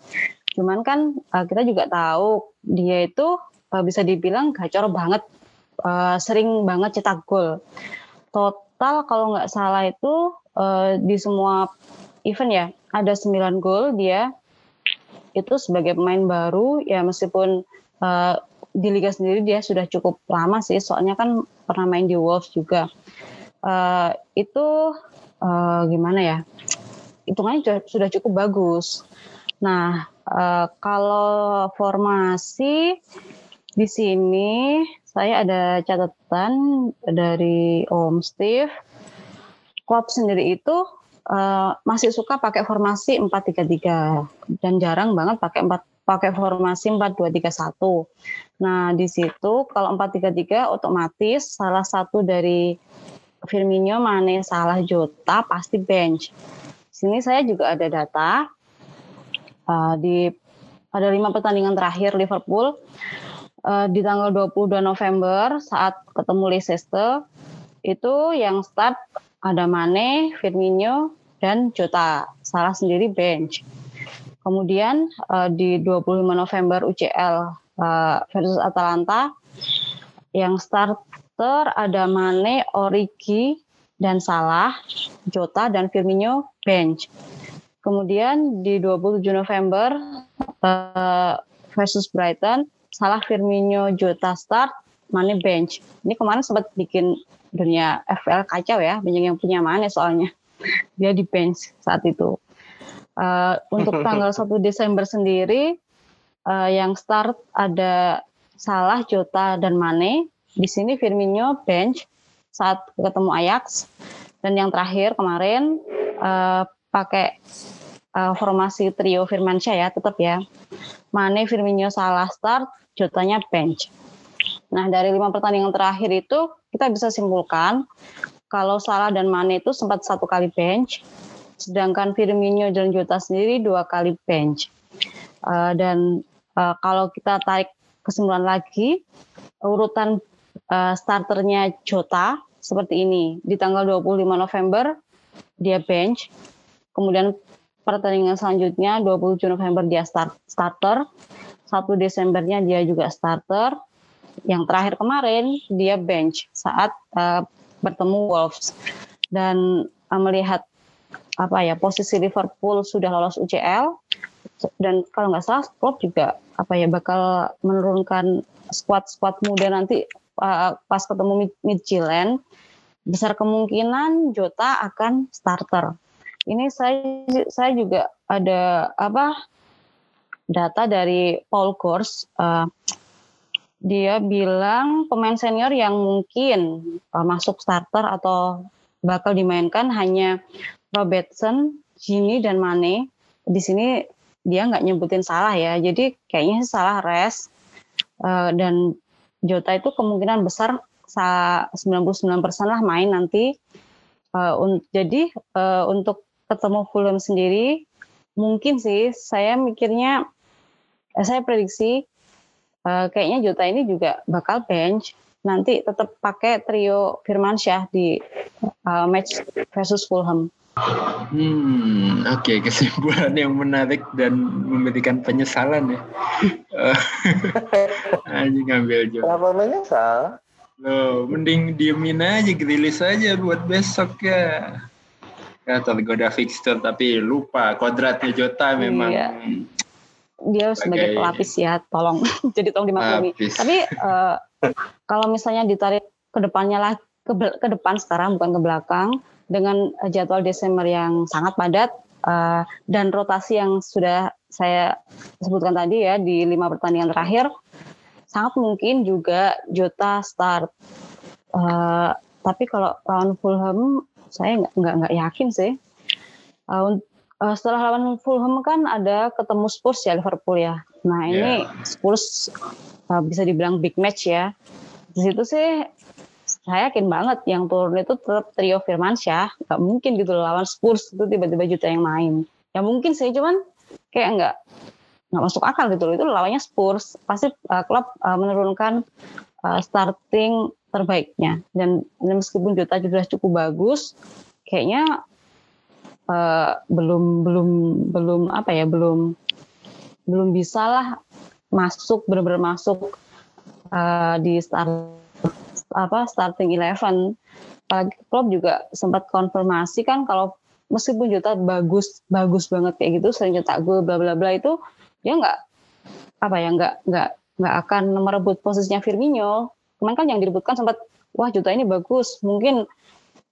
Cuman kan uh, kita juga tahu dia itu uh, bisa dibilang gacor banget, uh, sering banget cetak gol. Total kalau nggak salah itu uh, di semua event ya ada 9 gol dia itu sebagai pemain baru. Ya meskipun uh, di liga sendiri dia sudah cukup lama sih soalnya kan pernah main di Wolves juga. Uh, itu uh, gimana ya hitungannya sudah cukup bagus. Nah uh, kalau formasi di sini saya ada catatan dari Om Steve Klopp sendiri itu uh, masih suka pakai formasi 4-3-3 dan jarang banget pakai 4 pakai formasi 4-2-3-1. Nah, di situ kalau 4-3-3 otomatis salah satu dari Firmino, Mane, Salah, Jota pasti bench. Sini saya juga ada data uh, di ada lima pertandingan terakhir Liverpool uh, di tanggal 22 November saat ketemu Leicester itu yang start ada Mane, Firmino, dan Jota. Salah sendiri bench. Kemudian uh, di 25 November UCL uh, versus Atalanta yang starter ada Mane, Origi, dan Salah, Jota dan Firmino bench. Kemudian di 27 November uh, versus Brighton, Salah, Firmino, Jota start, Mane bench. Ini kemarin sempat bikin dunia FPL kacau ya, banyak yang punya Mane soalnya dia di bench saat itu. Uh, untuk tanggal 1 Desember sendiri uh, yang start ada Salah, Jota dan Mane. Di sini Firmino bench saat ketemu Ajax dan yang terakhir kemarin uh, pakai uh, formasi trio Firmansyah ya tetap ya. Mane, Firmino, Salah start, Jotanya bench. Nah dari lima pertandingan terakhir itu kita bisa simpulkan kalau Salah dan Mane itu sempat satu kali bench, sedangkan Firmino dan Jota sendiri dua kali bench. Uh, dan uh, kalau kita tarik kesimpulan lagi, urutan uh, starternya Jota seperti ini. Di tanggal 25 November dia bench, kemudian pertandingan selanjutnya 27 November dia start starter, 1 Desembernya dia juga starter, yang terakhir kemarin dia bench saat uh, bertemu Wolves. Dan uh, melihat apa ya posisi Liverpool sudah lolos UCL dan kalau nggak salah Klopp juga apa ya bakal menurunkan squad-squad muda nanti uh, pas ketemu Midtjylland. Besar kemungkinan Jota akan starter. Ini saya saya juga ada apa data dari Paul Gors uh, dia bilang pemain senior yang mungkin uh, masuk starter atau bakal dimainkan hanya Robertson, Gini dan Mane. Di sini dia nggak nyebutin salah ya. Jadi kayaknya salah rest uh, dan Jota itu kemungkinan besar 99% lah main nanti. Uh, un jadi uh, untuk ketemu Fulham sendiri mungkin sih saya mikirnya eh, saya prediksi uh, kayaknya Jota ini juga bakal bench nanti tetap pakai trio Firmansyah di uh, match versus Fulham. Hmm, oke okay. kesimpulan yang menarik dan memberikan penyesalan ya. Aja ngambil Jota. Kenapa menyesal? Loh, mending diemin aja, grilis aja buat besok ya. Ya, tergoda fixture tapi lupa kodratnya Jota memang iya. Dia sebagai pelapis ya tolong. Jadi tolong dimaklumi. Tapi uh, kalau misalnya ditarik ke depannya lah ke, ke depan sekarang bukan ke belakang dengan jadwal Desember yang sangat padat uh, dan rotasi yang sudah saya sebutkan tadi ya di lima pertandingan terakhir sangat mungkin juga Jota start. Uh, tapi kalau lawan Fulham saya nggak nggak yakin sih uh, uh, setelah lawan Fulham kan ada ketemu Spurs ya Liverpool ya. Nah ini yeah. Spurs uh, bisa dibilang big match ya. Di situ sih saya yakin banget yang turun itu tetap trio Firmansyah. Gak mungkin gitu loh lawan Spurs itu tiba-tiba juta yang main. Ya mungkin sih cuman kayak nggak nggak masuk akal gitu loh. Itu lawannya Spurs. Pasti uh, klub uh, menurunkan uh, starting terbaiknya. Dan, meskipun Jota sudah cukup bagus, kayaknya uh, belum belum belum apa ya belum belum bisa lah masuk benar-benar masuk uh, di start apa starting eleven. Apalagi klub juga sempat konfirmasi kan kalau meskipun Jota bagus bagus banget kayak gitu sering cetak gol bla bla bla itu dia nggak apa ya nggak nggak nggak akan merebut posisinya Firmino. Kemarin kan yang direbutkan sempat wah Jota ini bagus. Mungkin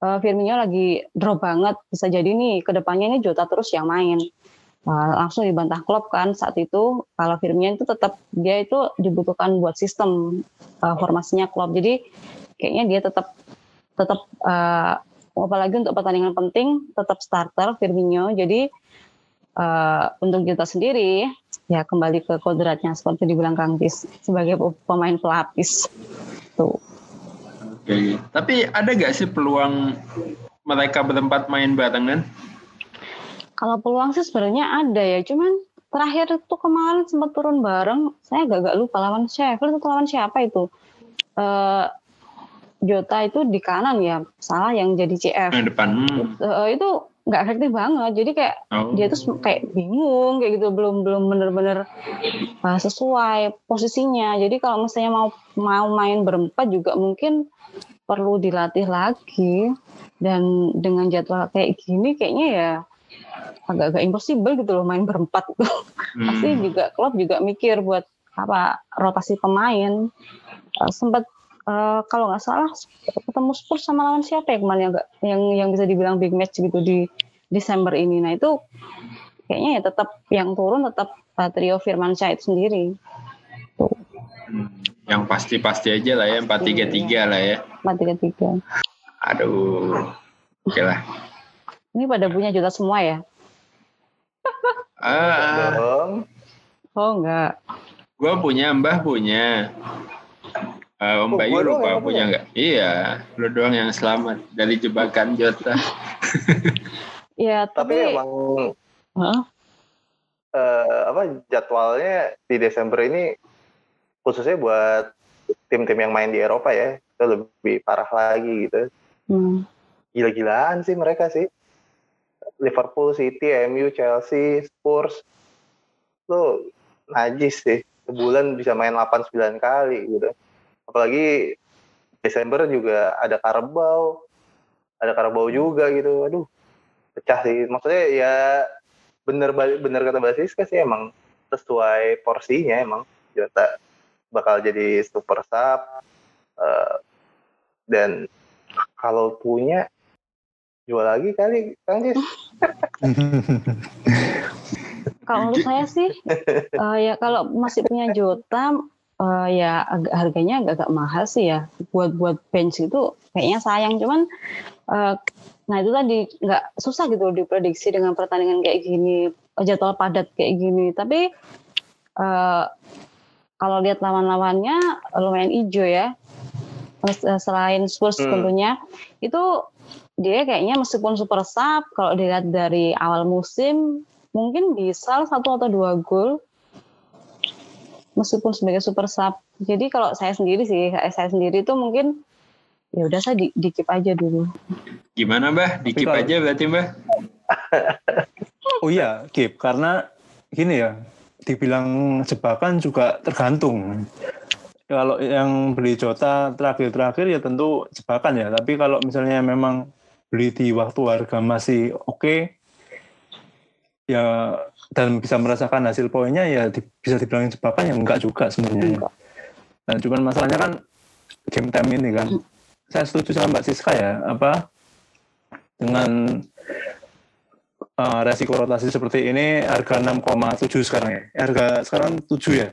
uh, Firmino lagi drop banget. Bisa jadi nih ke depannya ini Jota terus yang main. Uh, langsung dibantah klub kan saat itu kalau Firmino itu tetap dia itu dibutuhkan buat sistem uh, formasinya klub jadi kayaknya dia tetap tetap uh, apalagi untuk pertandingan penting tetap starter Firmino. Jadi uh, untuk kita sendiri ya kembali ke kodratnya seperti dibilang Kang Tis sebagai pemain pelapis tuh. Oke, tapi ada gak sih peluang mereka berempat main barengan? Kalau peluang sih sebenarnya ada ya, cuman terakhir itu kemarin sempat turun bareng, saya agak-agak lupa lawan Sheffield atau lawan siapa itu. Uh, Jota itu di kanan ya, salah yang jadi CF. Yang depan. Hmm. Uh, itu nggak efektif banget. Jadi kayak oh. dia tuh kayak bingung kayak gitu, belum belum bener-bener uh, sesuai posisinya. Jadi kalau misalnya mau mau main berempat juga mungkin perlu dilatih lagi. Dan dengan jadwal kayak gini kayaknya ya agak-agak impossible gitu loh main berempat itu. Hmm. Pasti juga klub juga mikir buat apa rotasi pemain. Uh, sempat uh, kalau nggak salah ketemu Spurs sama lawan siapa ya kemarin yang gak, yang yang bisa dibilang big match gitu di Desember ini. Nah itu kayaknya ya tetap yang turun tetap uh, trio Firmansyah itu sendiri. Tuh. Hmm, yang pasti-pasti aja lah ya empat tiga tiga lah ya. Empat tiga tiga. Aduh, oke okay lah. Ini pada punya juta semua ya? Ah, oh enggak. Gue punya, Mbah punya. Uh, Om oh, Bayu lupa punya nggak? Iya, lu doang yang selamat dari jebakan Jota. Iya, tapi, tapi emang huh? uh, apa jadwalnya di Desember ini khususnya buat tim-tim yang main di Eropa ya itu lebih parah lagi gitu. Hmm. Gila-gilaan sih mereka sih. Liverpool, City, MU, Chelsea, Spurs, lo najis sih. Sebulan bisa main 8-9 kali gitu apalagi Desember juga ada Karabau ada Karabau juga gitu. Aduh pecah sih. Maksudnya ya bener bener kata Mbak Siska sih emang. Sesuai porsinya emang. Jota bakal jadi super sub uh, dan kalau punya jual lagi kali Kang Jis. Kalau saya sih uh, ya kalau masih punya Jota uh, ya agak harganya agak-agak mahal sih ya. Buat buat bench itu kayaknya sayang. Cuman uh, nah itu tadi nggak susah gitu diprediksi dengan pertandingan kayak gini jadwal padat kayak gini. Tapi uh, kalau lihat lawan-lawannya lumayan hijau ya. Selain Spurs hmm. tentunya itu dia kayaknya meskipun super sub kalau dilihat dari awal musim mungkin bisa satu atau dua gol meskipun sebagai super sub. Jadi kalau saya sendiri sih, saya sendiri itu mungkin ya udah saya di, di keep aja dulu. Gimana Mbah? Di keep aja berarti Mbah? oh iya, keep karena gini ya, dibilang jebakan juga tergantung. Kalau yang beli Jota terakhir-terakhir ya tentu jebakan ya. Tapi kalau misalnya memang beli di waktu harga masih oke, okay, ya dan bisa merasakan hasil poinnya ya di, bisa dibilang jebakan yang enggak juga sebenarnya. Nah, cuman masalahnya kan game time ini kan. Saya setuju sama Mbak Siska ya, apa dengan uh, resiko rotasi seperti ini harga 6,7 sekarang ya. Harga sekarang 7 ya.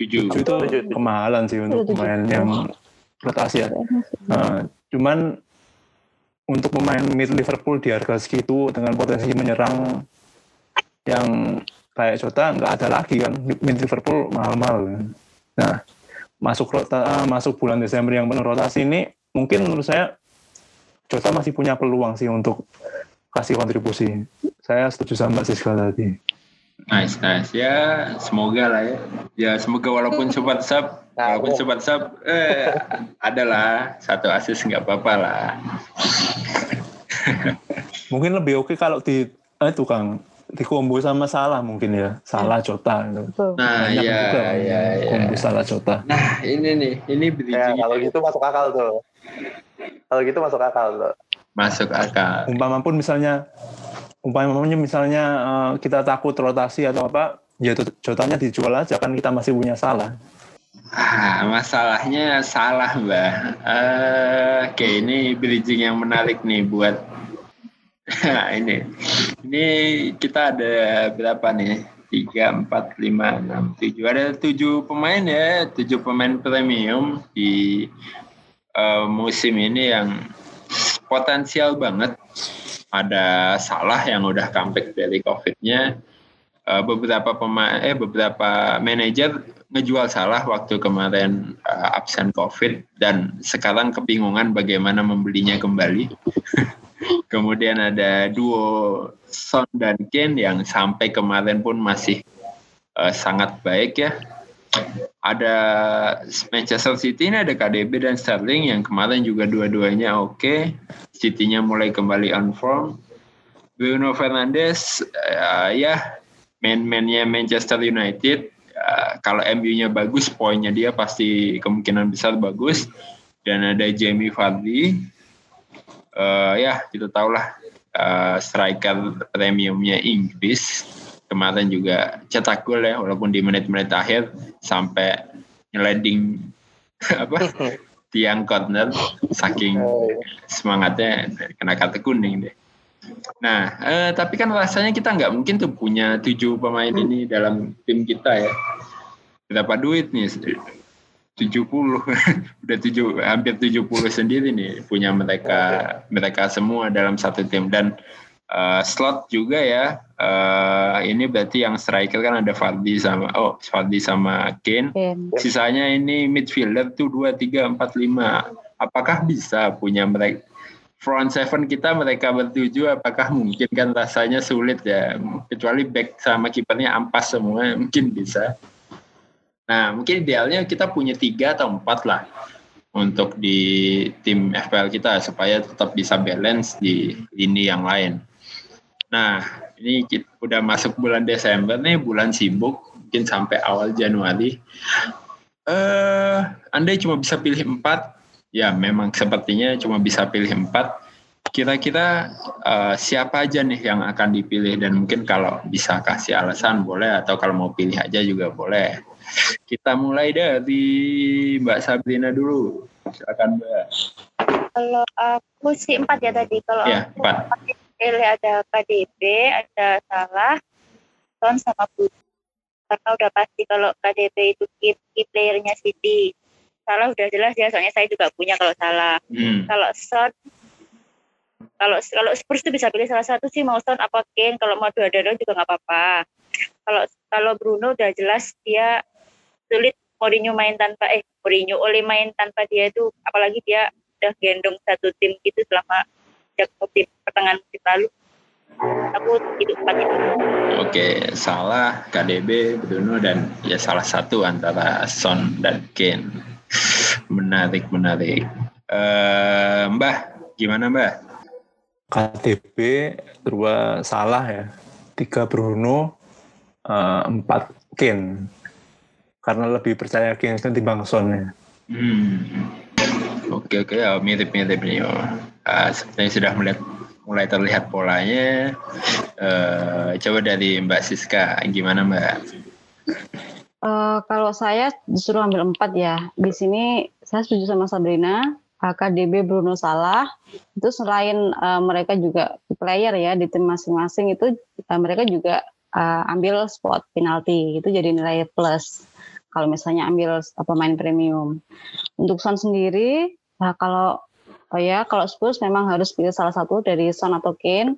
7. 7 itu kemahalan sih untuk pemain yang rotasi ya. Uh, cuman untuk pemain mid Liverpool di harga segitu dengan potensi menyerang yang kayak Jota nggak ada lagi kan mid Liverpool mahal-mahal nah masuk rota masuk bulan Desember yang penuh rotasi ini mungkin menurut saya Jota masih punya peluang sih untuk kasih kontribusi saya setuju sama Mbak Siska tadi Nice, nice. Ya, semoga lah ya. Ya, semoga walaupun sobat sub, Nah, walaupun oh. sobat sub, eh, adalah satu asis nggak apa-apa lah. Mungkin lebih oke kalau di eh, itu Kang di combo sama salah mungkin ya salah Jota itu. Betul. Nah, Banyak ya, juga ya, ya. combo salah Jota. Nah, ini nih, ini Ya, bridging kalau gitu masuk akal tuh. Kalau gitu masuk akal tuh. masuk akal. Umpama pun misalnya umpamanya misalnya eh, kita takut rotasi atau apa, ya itu Jotanya dijual aja kan kita masih punya salah. Ah, masalahnya salah, Mbak. Eh, oke, ini bridging yang menarik nih buat ini. Ini kita ada berapa nih? Tiga, empat, lima, enam, tujuh. Ada tujuh pemain ya, tujuh pemain premium di eh, musim ini yang potensial banget. Ada Salah yang udah comeback dari COVID-nya. Eh, beberapa pemain, eh beberapa manajer ngejual salah waktu kemarin uh, absen COVID dan sekarang kebingungan bagaimana membelinya kembali. Kemudian ada duo Son dan Kane yang sampai kemarin pun masih uh, sangat baik ya. Ada Manchester City ini ada KDB dan Sterling yang kemarin juga dua-duanya oke. City-nya mulai kembali on form. Bruno Fernandes uh, ya main-mainnya Manchester United Uh, kalau MU-nya bagus, poinnya dia pasti kemungkinan besar bagus. Dan ada Jamie Vardy, uh, ya kita tahulah uh, striker premiumnya Inggris. Kemarin juga cetak gol ya, walaupun di menit-menit akhir sampai nyeleding apa tiang corner, saking semangatnya kena kartu kuning deh. Nah, eh, tapi kan rasanya kita nggak mungkin tuh punya tujuh pemain ini dalam tim kita ya. Berapa duit nih? 70 udah tujuh hampir 70 sendiri nih punya mereka mereka semua dalam satu tim. Dan eh, slot juga ya eh, ini berarti yang striker kan ada Fardi sama oh Fardi sama Kane. Kane. sisanya ini midfielder tuh 2 3 4 5 apakah bisa punya mereka front seven kita mereka bertuju? Apakah mungkin kan rasanya sulit ya? Kecuali back sama kipernya ampas semua mungkin bisa nah mungkin idealnya kita punya tiga atau empat lah untuk di tim FPL kita supaya tetap bisa balance di lini yang lain nah ini kita udah masuk bulan Desember nih bulan sibuk mungkin sampai awal Januari eh Anda cuma bisa pilih empat ya memang sepertinya cuma bisa pilih empat. Kira-kira uh, siapa aja nih yang akan dipilih dan mungkin kalau bisa kasih alasan boleh atau kalau mau pilih aja juga boleh. Kita mulai dari Mbak Sabrina dulu. Silakan Mbak. Kalau aku sih empat ya tadi. Kalau Ya, aku empat. pilih ada KDB, ada Salah, Son sama Bruno. Karena udah pasti kalau KDB itu key, key playernya City. Salah udah jelas ya, soalnya saya juga punya kalau Salah. Hmm. Kalau Son, kalau kalau Spurs itu bisa pilih salah satu sih mau Son apa Kane. Kalau mau dua-dua juga nggak apa-apa. Kalau kalau Bruno udah jelas dia sulit Mourinho main tanpa eh Mourinho oleh main tanpa dia itu apalagi dia udah gendong satu tim gitu selama sejak musim pertengahan musim lalu. Aku itu empat itu. Oke, salah KDB, Bruno dan ya salah satu antara Son dan Kane. Menarik, menarik. Eh, Mbah, gimana Mbah? KDB dua salah ya, tiga Bruno, eh, empat Kane. Karena lebih percaya Kane ketimbang Son ya. Hmm. Oke oke ya mirip-mirip nih. Oh. Ah, sepertinya sudah melihat mulai terlihat polanya. Eh, coba dari Mbak Siska, gimana Mbak? Eh, kalau saya disuruh ambil empat ya. Di sini saya setuju sama Sabrina. KDB Bruno Salah itu selain eh, mereka juga player ya di tim masing-masing itu eh, mereka juga eh, ambil spot penalti itu jadi nilai plus kalau misalnya ambil pemain premium. Untuk Son sendiri, nah kalau oh ya kalau Spurs memang harus pilih salah satu dari Son atau Kane.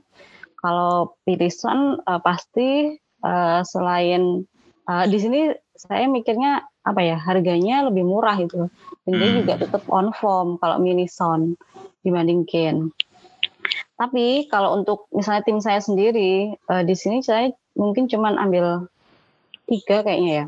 Kalau pilih Son eh, pasti eh, selain eh, di sini saya mikirnya apa ya harganya lebih murah itu dan dia Hmm. juga tetap on form kalau milih Son dibanding Kane. Tapi kalau untuk misalnya tim saya sendiri eh, di sini saya mungkin cuman ambil tiga kayaknya ya.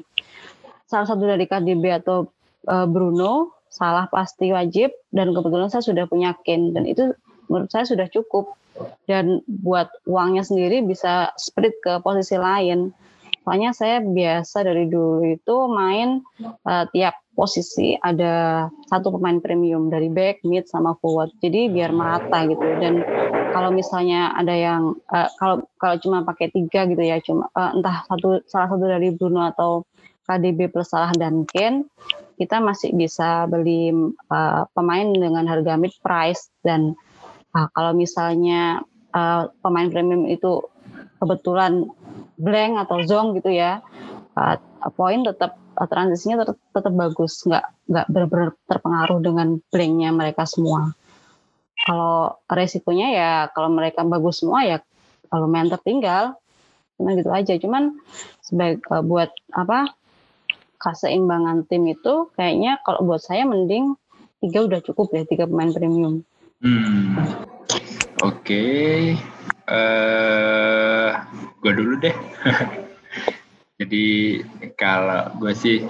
Salah satu dari KDB atau uh, Bruno, salah pasti wajib dan kebetulan saya sudah punya Ken dan itu menurut saya sudah cukup dan buat uangnya sendiri bisa split ke posisi lain. Soalnya saya biasa dari dulu itu main uh, tiap posisi ada satu pemain premium dari back, mid sama forward. Jadi biar merata gitu. Dan kalau misalnya ada yang uh, kalau kalau cuma pakai tiga gitu ya, cuma uh, entah satu salah satu dari Bruno atau KDB plus Salah dan Ken, kita masih bisa beli uh, pemain dengan harga mid price dan uh, kalau misalnya uh, pemain premium itu kebetulan blank atau zong gitu ya, uh, poin tetap uh, transisinya tetap, tetap bagus, nggak nggak benar-benar terpengaruh dengan blanknya mereka semua. Kalau resikonya ya kalau mereka bagus semua ya kalau main tertinggal, cuma gitu aja. Cuman sebagai uh, buat apa keseimbangan tim itu kayaknya kalau buat saya mending tiga udah cukup ya tiga pemain premium. Hmm. Oke, okay. uh, eh, gue dulu deh. Jadi kalau gue sih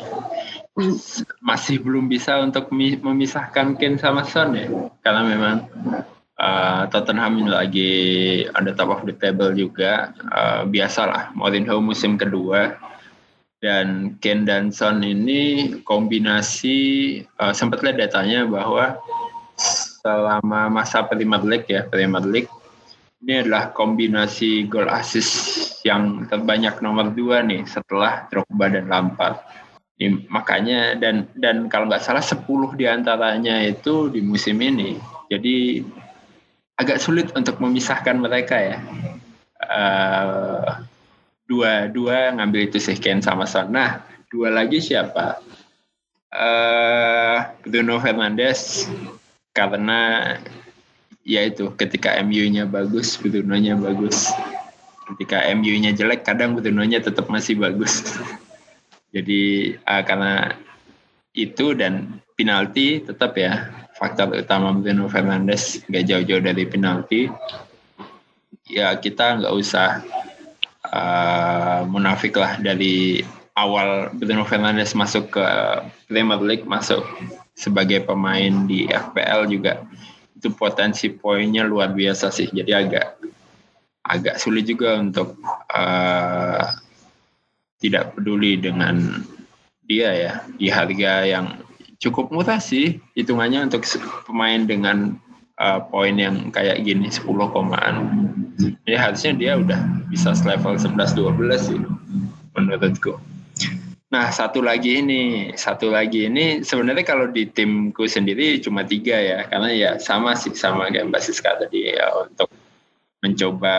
masih belum bisa untuk memisahkan Ken sama Son ya, karena memang uh, Tottenham lagi ada top of the table juga, uh, biasalah Mourinho musim kedua dan Ken dan Son ini kombinasi uh, sempat lihat datanya bahwa selama masa Premier League ya Premier League ini adalah kombinasi gol assist yang terbanyak nomor dua nih setelah Drogba dan Lampard. Ini, makanya dan dan kalau nggak salah 10 di antaranya itu di musim ini. Jadi agak sulit untuk memisahkan mereka ya. Uh, dua dua ngambil itu sih Ken sama Son. Nah dua lagi siapa? Uh, Bruno Fernandes karena ya itu ketika MU-nya bagus, Bruno-nya bagus. Ketika MU-nya jelek, kadang Bruno-nya tetap masih bagus. Jadi uh, karena itu dan penalti tetap ya faktor utama Bruno Fernandes nggak jauh-jauh dari penalti. Ya kita nggak usah uh, munafik lah dari awal Bruno Fernandes masuk ke Premier League masuk sebagai pemain di FPL juga itu potensi poinnya luar biasa sih. Jadi agak agak sulit juga untuk uh, tidak peduli dengan dia ya di harga yang cukup murah sih hitungannya untuk pemain dengan uh, poin yang kayak gini 10 komaan. Jadi harusnya dia udah bisa level 11 12 sih menurutku. Nah, satu lagi ini, satu lagi ini sebenarnya kalau di timku sendiri cuma tiga ya, karena ya sama sih sama kayak Mbak Siska tadi ya untuk mencoba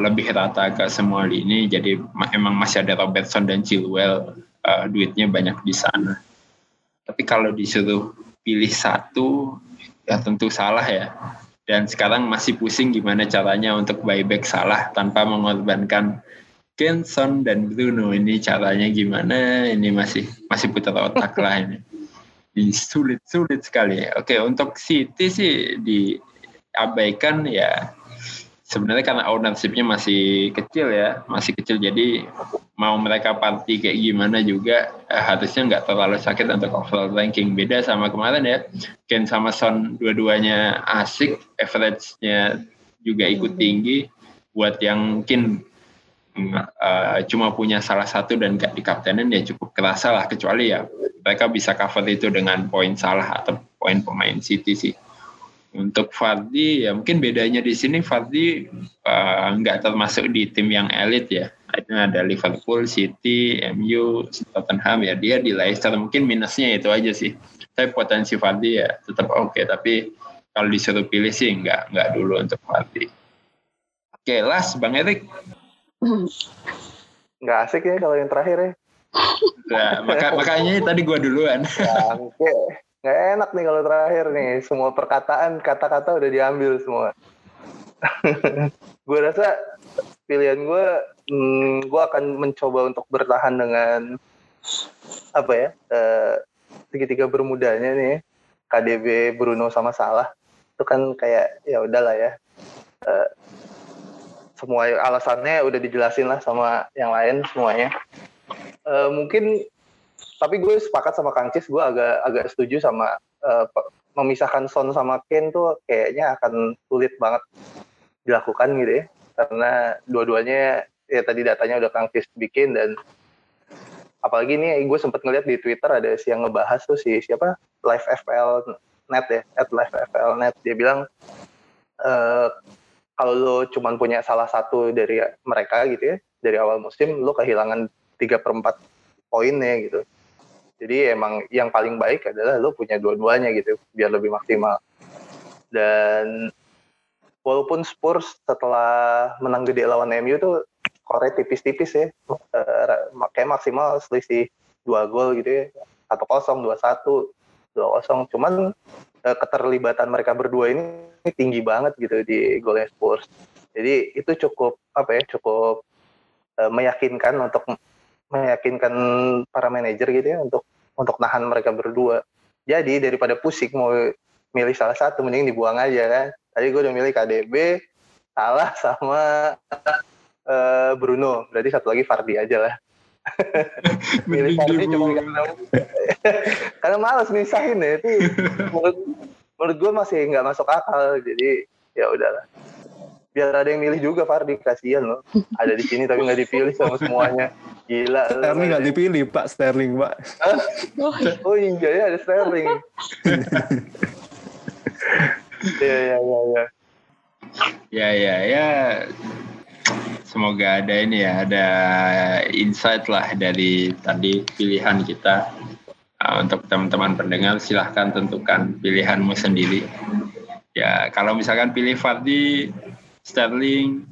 lebih rata ke semua lini. Jadi emang masih ada Robertson dan Chilwell, uh, duitnya banyak di sana. Tapi kalau disuruh pilih satu, ya tentu salah ya. Dan sekarang masih pusing gimana caranya untuk buyback salah tanpa mengorbankan Kenson dan Bruno ini caranya gimana? Ini masih masih putar otak lah ini. Ini sulit sulit sekali. Oke untuk City sih diabaikan ya sebenarnya karena ownershipnya masih kecil ya masih kecil. Jadi mau mereka party kayak gimana juga eh, harusnya nggak terlalu sakit untuk overall ranking. Beda sama kemarin ya Ken sama Son dua-duanya asik average-nya juga ikut tinggi. Buat yang mungkin uh, cuma punya salah satu dan gak dikaptenin ya cukup kerasa lah. Kecuali ya mereka bisa cover itu dengan poin salah atau poin pemain City sih. Untuk Fardi ya mungkin bedanya di sini Fardi uh, nggak termasuk di tim yang elit ya. Ada Liverpool, City, MU, Tottenham ya dia di Leicester mungkin minusnya itu aja sih. Tapi potensi Fardi ya tetap oke okay. tapi kalau disuruh pilih sih nggak nggak dulu untuk Fardi. Oke, okay, last Bang Erik. Nggak asik ya kalau yang terakhir ya. Nah, maka, makanya tadi gue duluan. Oke, nggak enak nih kalau terakhir nih. Semua perkataan, kata-kata udah diambil semua. gue rasa pilihan gue, hmm, gue akan mencoba untuk bertahan dengan apa ya, uh, tiga-tiga bermudanya nih, KDB, Bruno sama Salah. Itu kan kayak ya udahlah ya. Uh, semua alasannya udah dijelasin lah sama yang lain semuanya. Uh, mungkin tapi gue sepakat sama Kang Cis, gue agak agak setuju sama uh, memisahkan Son sama Ken tuh kayaknya akan sulit banget dilakukan gitu ya. Karena dua-duanya ya tadi datanya udah Kang Cis bikin dan apalagi nih gue sempat ngeliat di Twitter ada si yang ngebahas tuh si siapa? Live FPL Net ya at Live FPL Net. Dia bilang uh, kalau lo cuma punya salah satu dari mereka gitu ya dari awal musim lo kehilangan tiga perempat poinnya gitu jadi emang yang paling baik adalah lo punya dua-duanya gitu biar lebih maksimal. Dan walaupun Spurs setelah menang gede lawan MU tuh skore tipis-tipis ya. Uh, kayak maksimal selisih dua gol gitu ya. Satu kosong dua satu dua kosong. Cuman uh, keterlibatan mereka berdua ini tinggi banget gitu di golnya Spurs. Jadi itu cukup apa ya cukup uh, meyakinkan untuk meyakinkan para manajer gitu ya untuk untuk nahan mereka berdua. Jadi daripada pusing mau milih salah satu mending dibuang aja kan? Tadi gue udah milih KDB salah sama uh, Bruno. Berarti satu lagi Fardi aja lah. Milih Fardi cuma karena karena malas misahin ya itu menurut menurut gue masih nggak masuk akal jadi ya udahlah biar ada yang milih juga Fardi kasihan loh. Ada di sini tapi nggak dipilih sama semuanya. Gila Sterling nggak dipilih Pak. Sterling Pak. Oh iya ya ada Sterling. Ya ya ya ya ya ya ya. Semoga ada ini ya, ada insight lah dari tadi pilihan kita. Uh, untuk teman-teman pendengar silahkan tentukan pilihanmu sendiri. Ya kalau misalkan pilih Fardi, Sterling,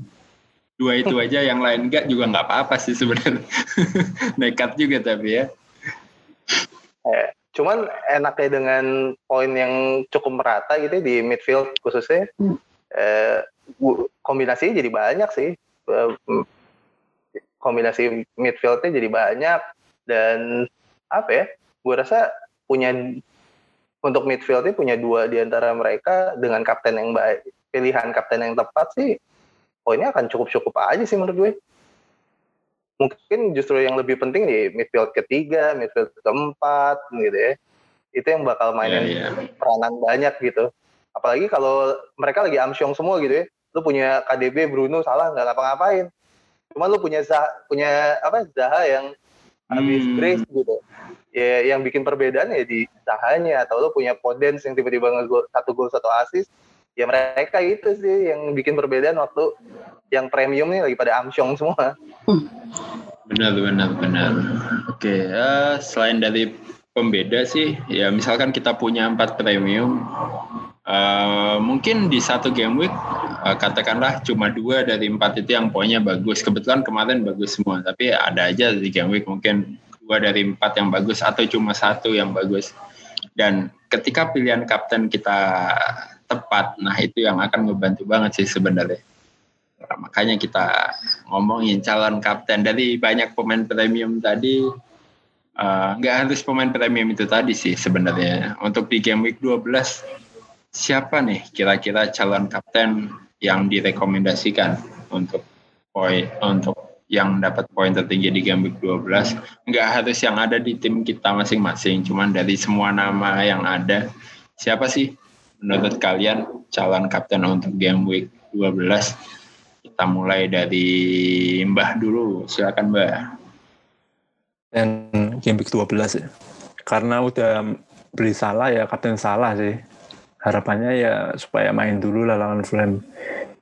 dua itu aja, yang lain enggak juga nggak apa-apa sih sebenarnya. Nekat juga tapi ya. Eh, cuman enaknya dengan poin yang cukup merata gitu di midfield khususnya, hmm. eh, kombinasinya jadi banyak sih kombinasi midfieldnya jadi banyak dan apa ya gue rasa punya untuk midfieldnya punya dua di antara mereka dengan kapten yang baik pilihan kapten yang tepat sih poinnya akan cukup-cukup aja sih menurut gue. Mungkin justru yang lebih penting di midfield ketiga midfield keempat gitu ya. Itu yang bakal mainin yeah, yeah. peranan banyak gitu. Apalagi kalau mereka lagi amsyong semua gitu ya. Lu punya KDB Bruno salah nggak ngapa-ngapain. Cuma lu punya Zaha, punya apa Zaha yang habis hmm. brace gitu. Ya yang bikin perbedaan ya di Zahanya. Atau lu punya Podence yang tiba-tiba ngegol satu gol satu assist ya mereka itu sih yang bikin perbedaan waktu yang premium nih lagi pada amsyong semua benar benar benar oke uh, selain dari pembeda sih ya misalkan kita punya empat premium Uh, mungkin di satu game week uh, katakanlah cuma dua dari empat itu yang poinnya bagus. Kebetulan kemarin bagus semua, tapi ada aja di game week mungkin dua dari empat yang bagus atau cuma satu yang bagus. Dan ketika pilihan kapten kita tepat, nah itu yang akan membantu banget sih sebenarnya. Nah, makanya kita ngomongin calon kapten dari banyak pemain premium tadi nggak uh, harus pemain premium itu tadi sih sebenarnya. Untuk di game week 12 siapa nih kira-kira calon kapten yang direkomendasikan untuk poin untuk yang dapat poin tertinggi di game week 12 nggak harus yang ada di tim kita masing-masing cuman dari semua nama yang ada siapa sih menurut kalian calon kapten untuk game week 12 kita mulai dari Mbah dulu silakan Mbah dan game week 12 ya karena udah beli salah ya kapten salah sih harapannya ya supaya main dulu lah lawan Fulham.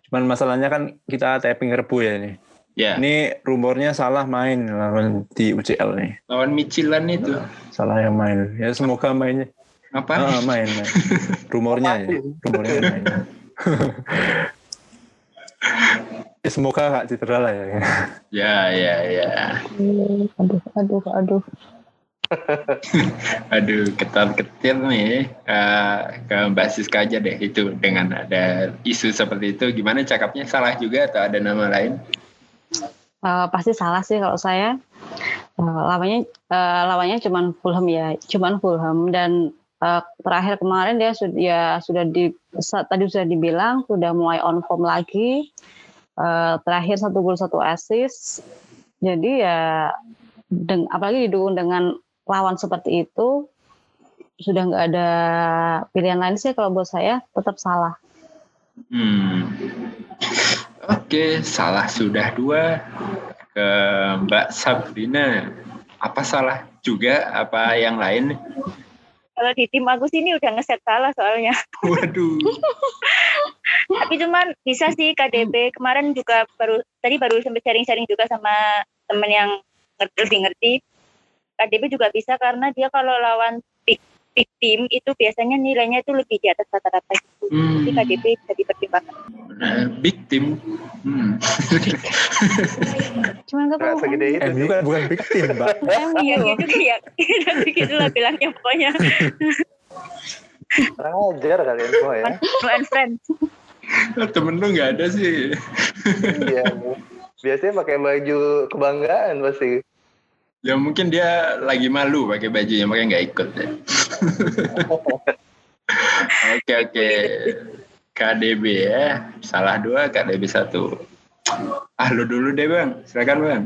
Cuman masalahnya kan kita tapping rebu ya ini. Ya. Ini rumornya salah main lawan di UCL nih. Lawan Micilan itu. Salah yang main. Ya semoga mainnya. Apa? Ah, main, main. Rumornya ya. Rumornya main. ya, semoga gak cedera lah ya. Ya, ya, ya. Aduh, aduh, aduh. Aduh, ketar-ketir nih uh, ke Mbak Siska aja deh itu dengan ada isu seperti itu. Gimana cakapnya? Salah juga atau ada nama lain? Uh, pasti salah sih kalau saya. Uh, lawannya uh, lawannya cuman Fulham ya, cuman Fulham dan uh, terakhir kemarin dia sudah ya sudah di tadi sudah dibilang sudah mulai on form lagi. uh, terakhir satu gol satu asis. Jadi ya deng, apalagi didukung dengan lawan seperti itu sudah nggak ada pilihan lain sih kalau buat saya tetap salah. Hmm. Oke, salah sudah dua ke Mbak Sabrina. Apa salah juga apa yang lain? Kalau di tim aku sini udah ngeset salah soalnya. Waduh. Tapi cuman bisa sih KDB kemarin juga baru tadi baru sampai sharing-sharing juga sama temen yang ngerti lebih ngerti. KDB juga bisa karena dia kalau lawan big, big team itu biasanya nilainya itu lebih di atas rata-rata gitu. Hmm. Jadi KDB bisa dipertimbangkan. Nah, big team. Hmm. Cuman gak Nggak segede itu MU sih. kan bukan big team, Mbak. Iya gitu ya. gitu lah bilangnya pokoknya. Kurang ajar kalian semua ya. True and friends. Temen lu nggak ada sih. Iya. Biasanya pakai baju kebanggaan pasti. Ya mungkin dia lagi malu pakai bajunya makanya nggak ikut ya. Oke oke. KDB ya. Salah dua, KDB satu. Ah lu dulu deh bang. Silakan bang.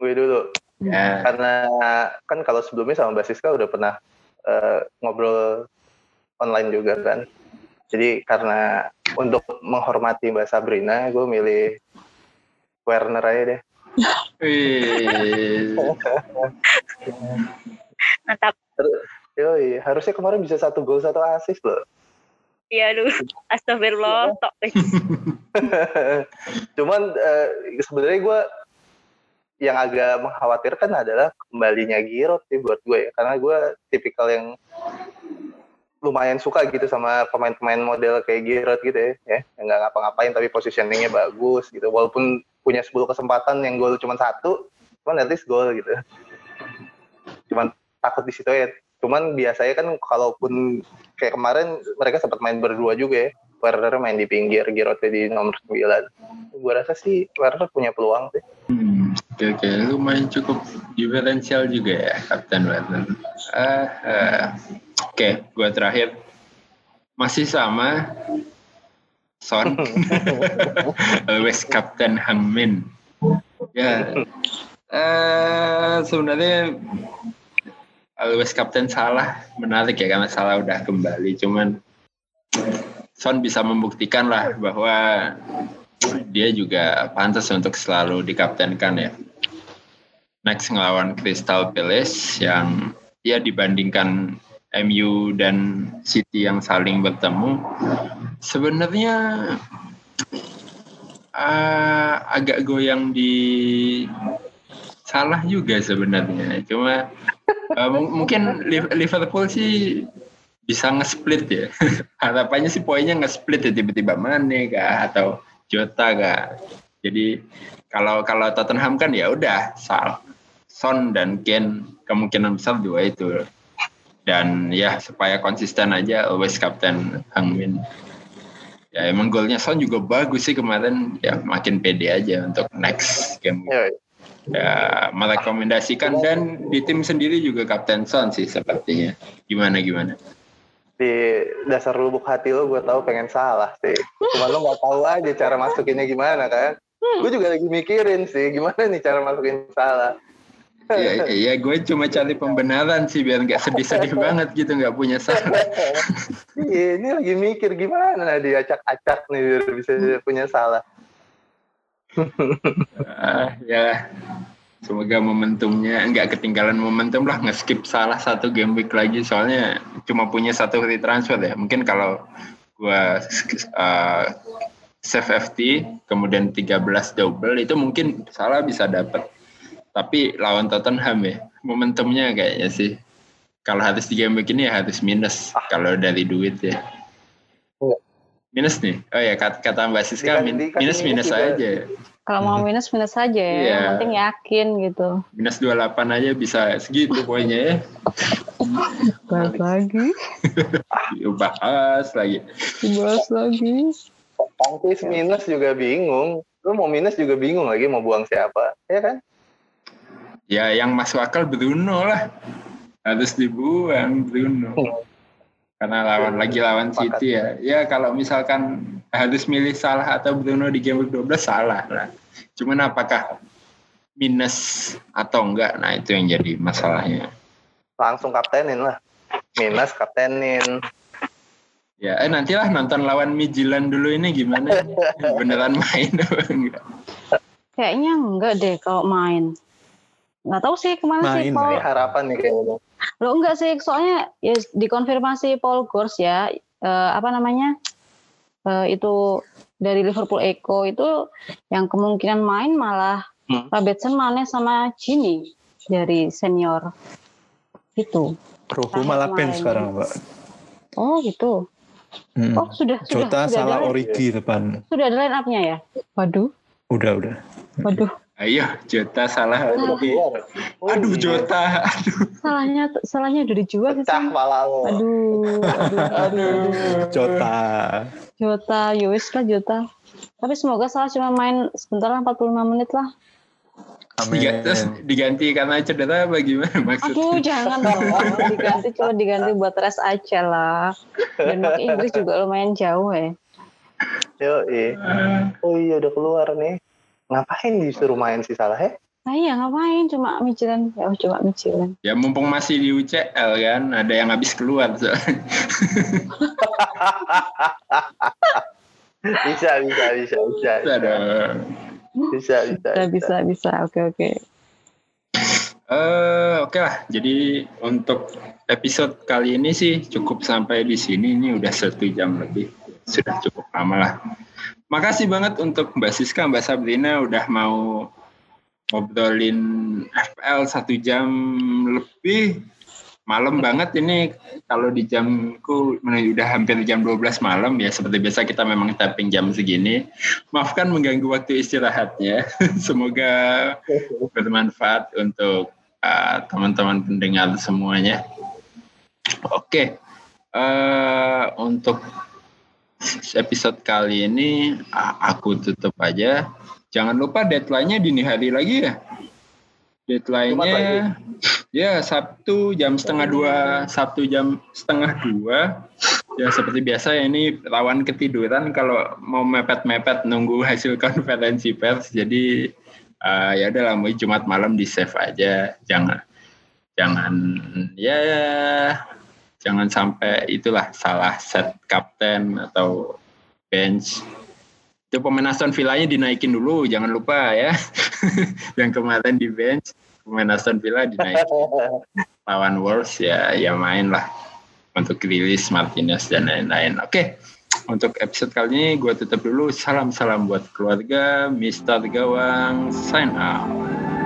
Gue dulu. Ya. Karena kan kalau sebelumnya sama Mbak Siska udah pernah eh, ngobrol online juga kan. Jadi karena untuk menghormati Mbak Sabrina, gue milih Werner aja deh. Wih. Mantap. Yoi, harusnya kemarin bisa satu gol satu asis loh. Iya lu. Astagfirullah. Tok. Cuman eh, sebenarnya gue yang agak mengkhawatirkan adalah kembalinya Giroud sih buat gue ya. Karena gue tipikal yang lumayan suka gitu sama pemain-pemain model kayak Giroud gitu ya. ya yang nggak ngapa-ngapain tapi positioningnya bagus gitu. Walaupun punya 10 kesempatan yang gol cuma satu, cuman at least gol gitu. Cuman takut di situ ya. Cuman biasanya kan kalaupun kayak kemarin mereka sempat main berdua juga ya. Werner main di pinggir, Giroud di nomor 9. Gue rasa sih Werner punya peluang sih. Hmm, Oke oke, lumayan cukup diferensial juga ya Kapten Werner. Ah, ah. Oke, gua terakhir masih sama Son, always Kapten Hangmin. Ya, eh sebenarnya always Kapten salah menarik ya karena salah udah kembali. Cuman Son bisa membuktikan lah bahwa dia juga pantas untuk selalu dikaptenkan ya. Next ngelawan Crystal Palace yang ya dibandingkan MU dan City yang saling bertemu sebenarnya uh, agak goyang di salah juga sebenarnya. Cuma uh, mungkin Liverpool sih bisa nge-split ya. Harapannya sih poinnya nge-split ya tiba-tiba Mane kah atau Jota kah. Jadi kalau kalau Tottenham kan ya udah Sal, Son dan Kane kemungkinan besar dua itu. Dan ya supaya konsisten aja always kapten Hangmin. Ya emang golnya Son juga bagus sih kemarin ya makin pede aja untuk next game. Ya, Ya merekomendasikan dan di tim sendiri juga kapten Son sih sepertinya. Gimana gimana? di dasar lubuk hati lo gue tahu pengen salah sih. Cuma lo nggak tahu aja cara masukinnya gimana kan. Gue juga lagi mikirin sih gimana nih cara masukin salah. Iya, iya gue cuma cari pembenaran sih biar nggak sedih-sedih banget gitu nggak punya salah. Iya, ini lagi mikir gimana diacak-acak nih biar bisa punya salah. Ah, ya. Semoga momentumnya nggak ketinggalan momentum lah nge-skip salah satu game week lagi soalnya cuma punya satu free transfer ya. Mungkin kalau gua uh, save FT kemudian 13 double itu mungkin salah bisa dapat tapi lawan Tottenham ya momentumnya kayaknya sih kalau harus di game week ini ya harus minus kalau dari duit ya minus nih oh ya kata, kata Mbak Siska min, minus minus aja kalau mau minus minus saja ya, Iya. yang penting yakin gitu. minus 28 aja bisa segitu poinnya ya Bahas lagi, bahas lagi bahas lagi. Tangkis minus juga bingung. Lo mau minus juga bingung lagi mau buang siapa. Ya kan? Ya yang masuk akal Bruno lah harus dibuang Bruno karena lawan lagi lawan City ya ya kalau misalkan harus milih salah atau Bruno di game 12 salah lah. Cuman apakah minus atau enggak? Nah itu yang jadi masalahnya. Langsung kaptenin lah. Minus kaptenin. Ya, eh nantilah nonton lawan Midtjylland dulu ini gimana? Beneran main apa enggak? Kayaknya enggak deh kalau main. Nggak tahu sih ke mana sih Main, Paul. Ini harapan nih kayaknya. Lo enggak sih, soalnya ya dikonfirmasi Paul Gors ya, eh, apa namanya, eh, itu dari Liverpool Echo itu yang kemungkinan main malah Hmm. Robertson, Mane sama Gini dari senior. Itu. Sama malah bench kemarin. sekarang, Mbak. Oh gitu. Hmm. Oh sudah sudah Jota sudah salah Origi depan. sudah ada line up-nya ya. Waduh, Udah, udah. waduh. Ayo, Jota salah. Keluar. Aduh, iya. Jota. Aduh. Salahnya salahnya udah dijual. Pecah malah lo. Aduh, aduh, aduh, aduh. Jota. Jota, Yowis lah Jota. Tapi semoga salah cuma main sebentar lah 45 menit lah. Amin. Terus diganti karena cedera apa gimana maksudnya? Aduh, jangan dong. Diganti cuma diganti buat rest aja lah. Denmark Inggris juga lumayan jauh ya. Yo, Oh iya udah keluar nih. Ngapain disuruh main si Salah ya? Nah iya ngapain cuma micilan ya oh, cuma micilan. Ya mumpung masih di UCL kan, ada yang habis keluar. soalnya. Bisa, bisa, bisa, bisa. Ada. Bisa, bisa. Bisa bisa bisa. Oke oke. Eh, oke lah. Jadi untuk episode kali ini sih cukup sampai di sini. Ini udah satu jam lebih. Sudah cukup lama lah. Makasih banget untuk Mbak Siska, Mbak Sabrina udah mau ngobrolin FL satu jam lebih. Malam banget ini kalau di jamku udah hampir jam 12 malam ya seperti biasa kita memang tapping jam segini. Maafkan mengganggu waktu istirahatnya. Semoga bermanfaat untuk uh, teman-teman pendengar semuanya. Oke, uh, untuk episode kali ini aku tutup aja. Jangan lupa deadline-nya dini hari lagi ya. Deadline-nya ya Sabtu jam setengah dua, Sabtu jam setengah dua. Ya seperti biasa ya ini lawan ketiduran kalau mau mepet-mepet nunggu hasil konferensi pers. Jadi uh, ya udah lah mau Jumat malam di save aja. Jangan jangan ya jangan sampai itulah salah set kapten atau bench. Itu pemain Aston Villa-nya dinaikin dulu jangan lupa ya. Yang kemarin di bench pemain Aston Villa dinaikin. Lawan Wolves ya ya main lah. Untuk rilis Martinez dan lain-lain. Oke untuk episode kali ini gue tutup dulu. Salam salam buat keluarga Mister Gawang. Sign out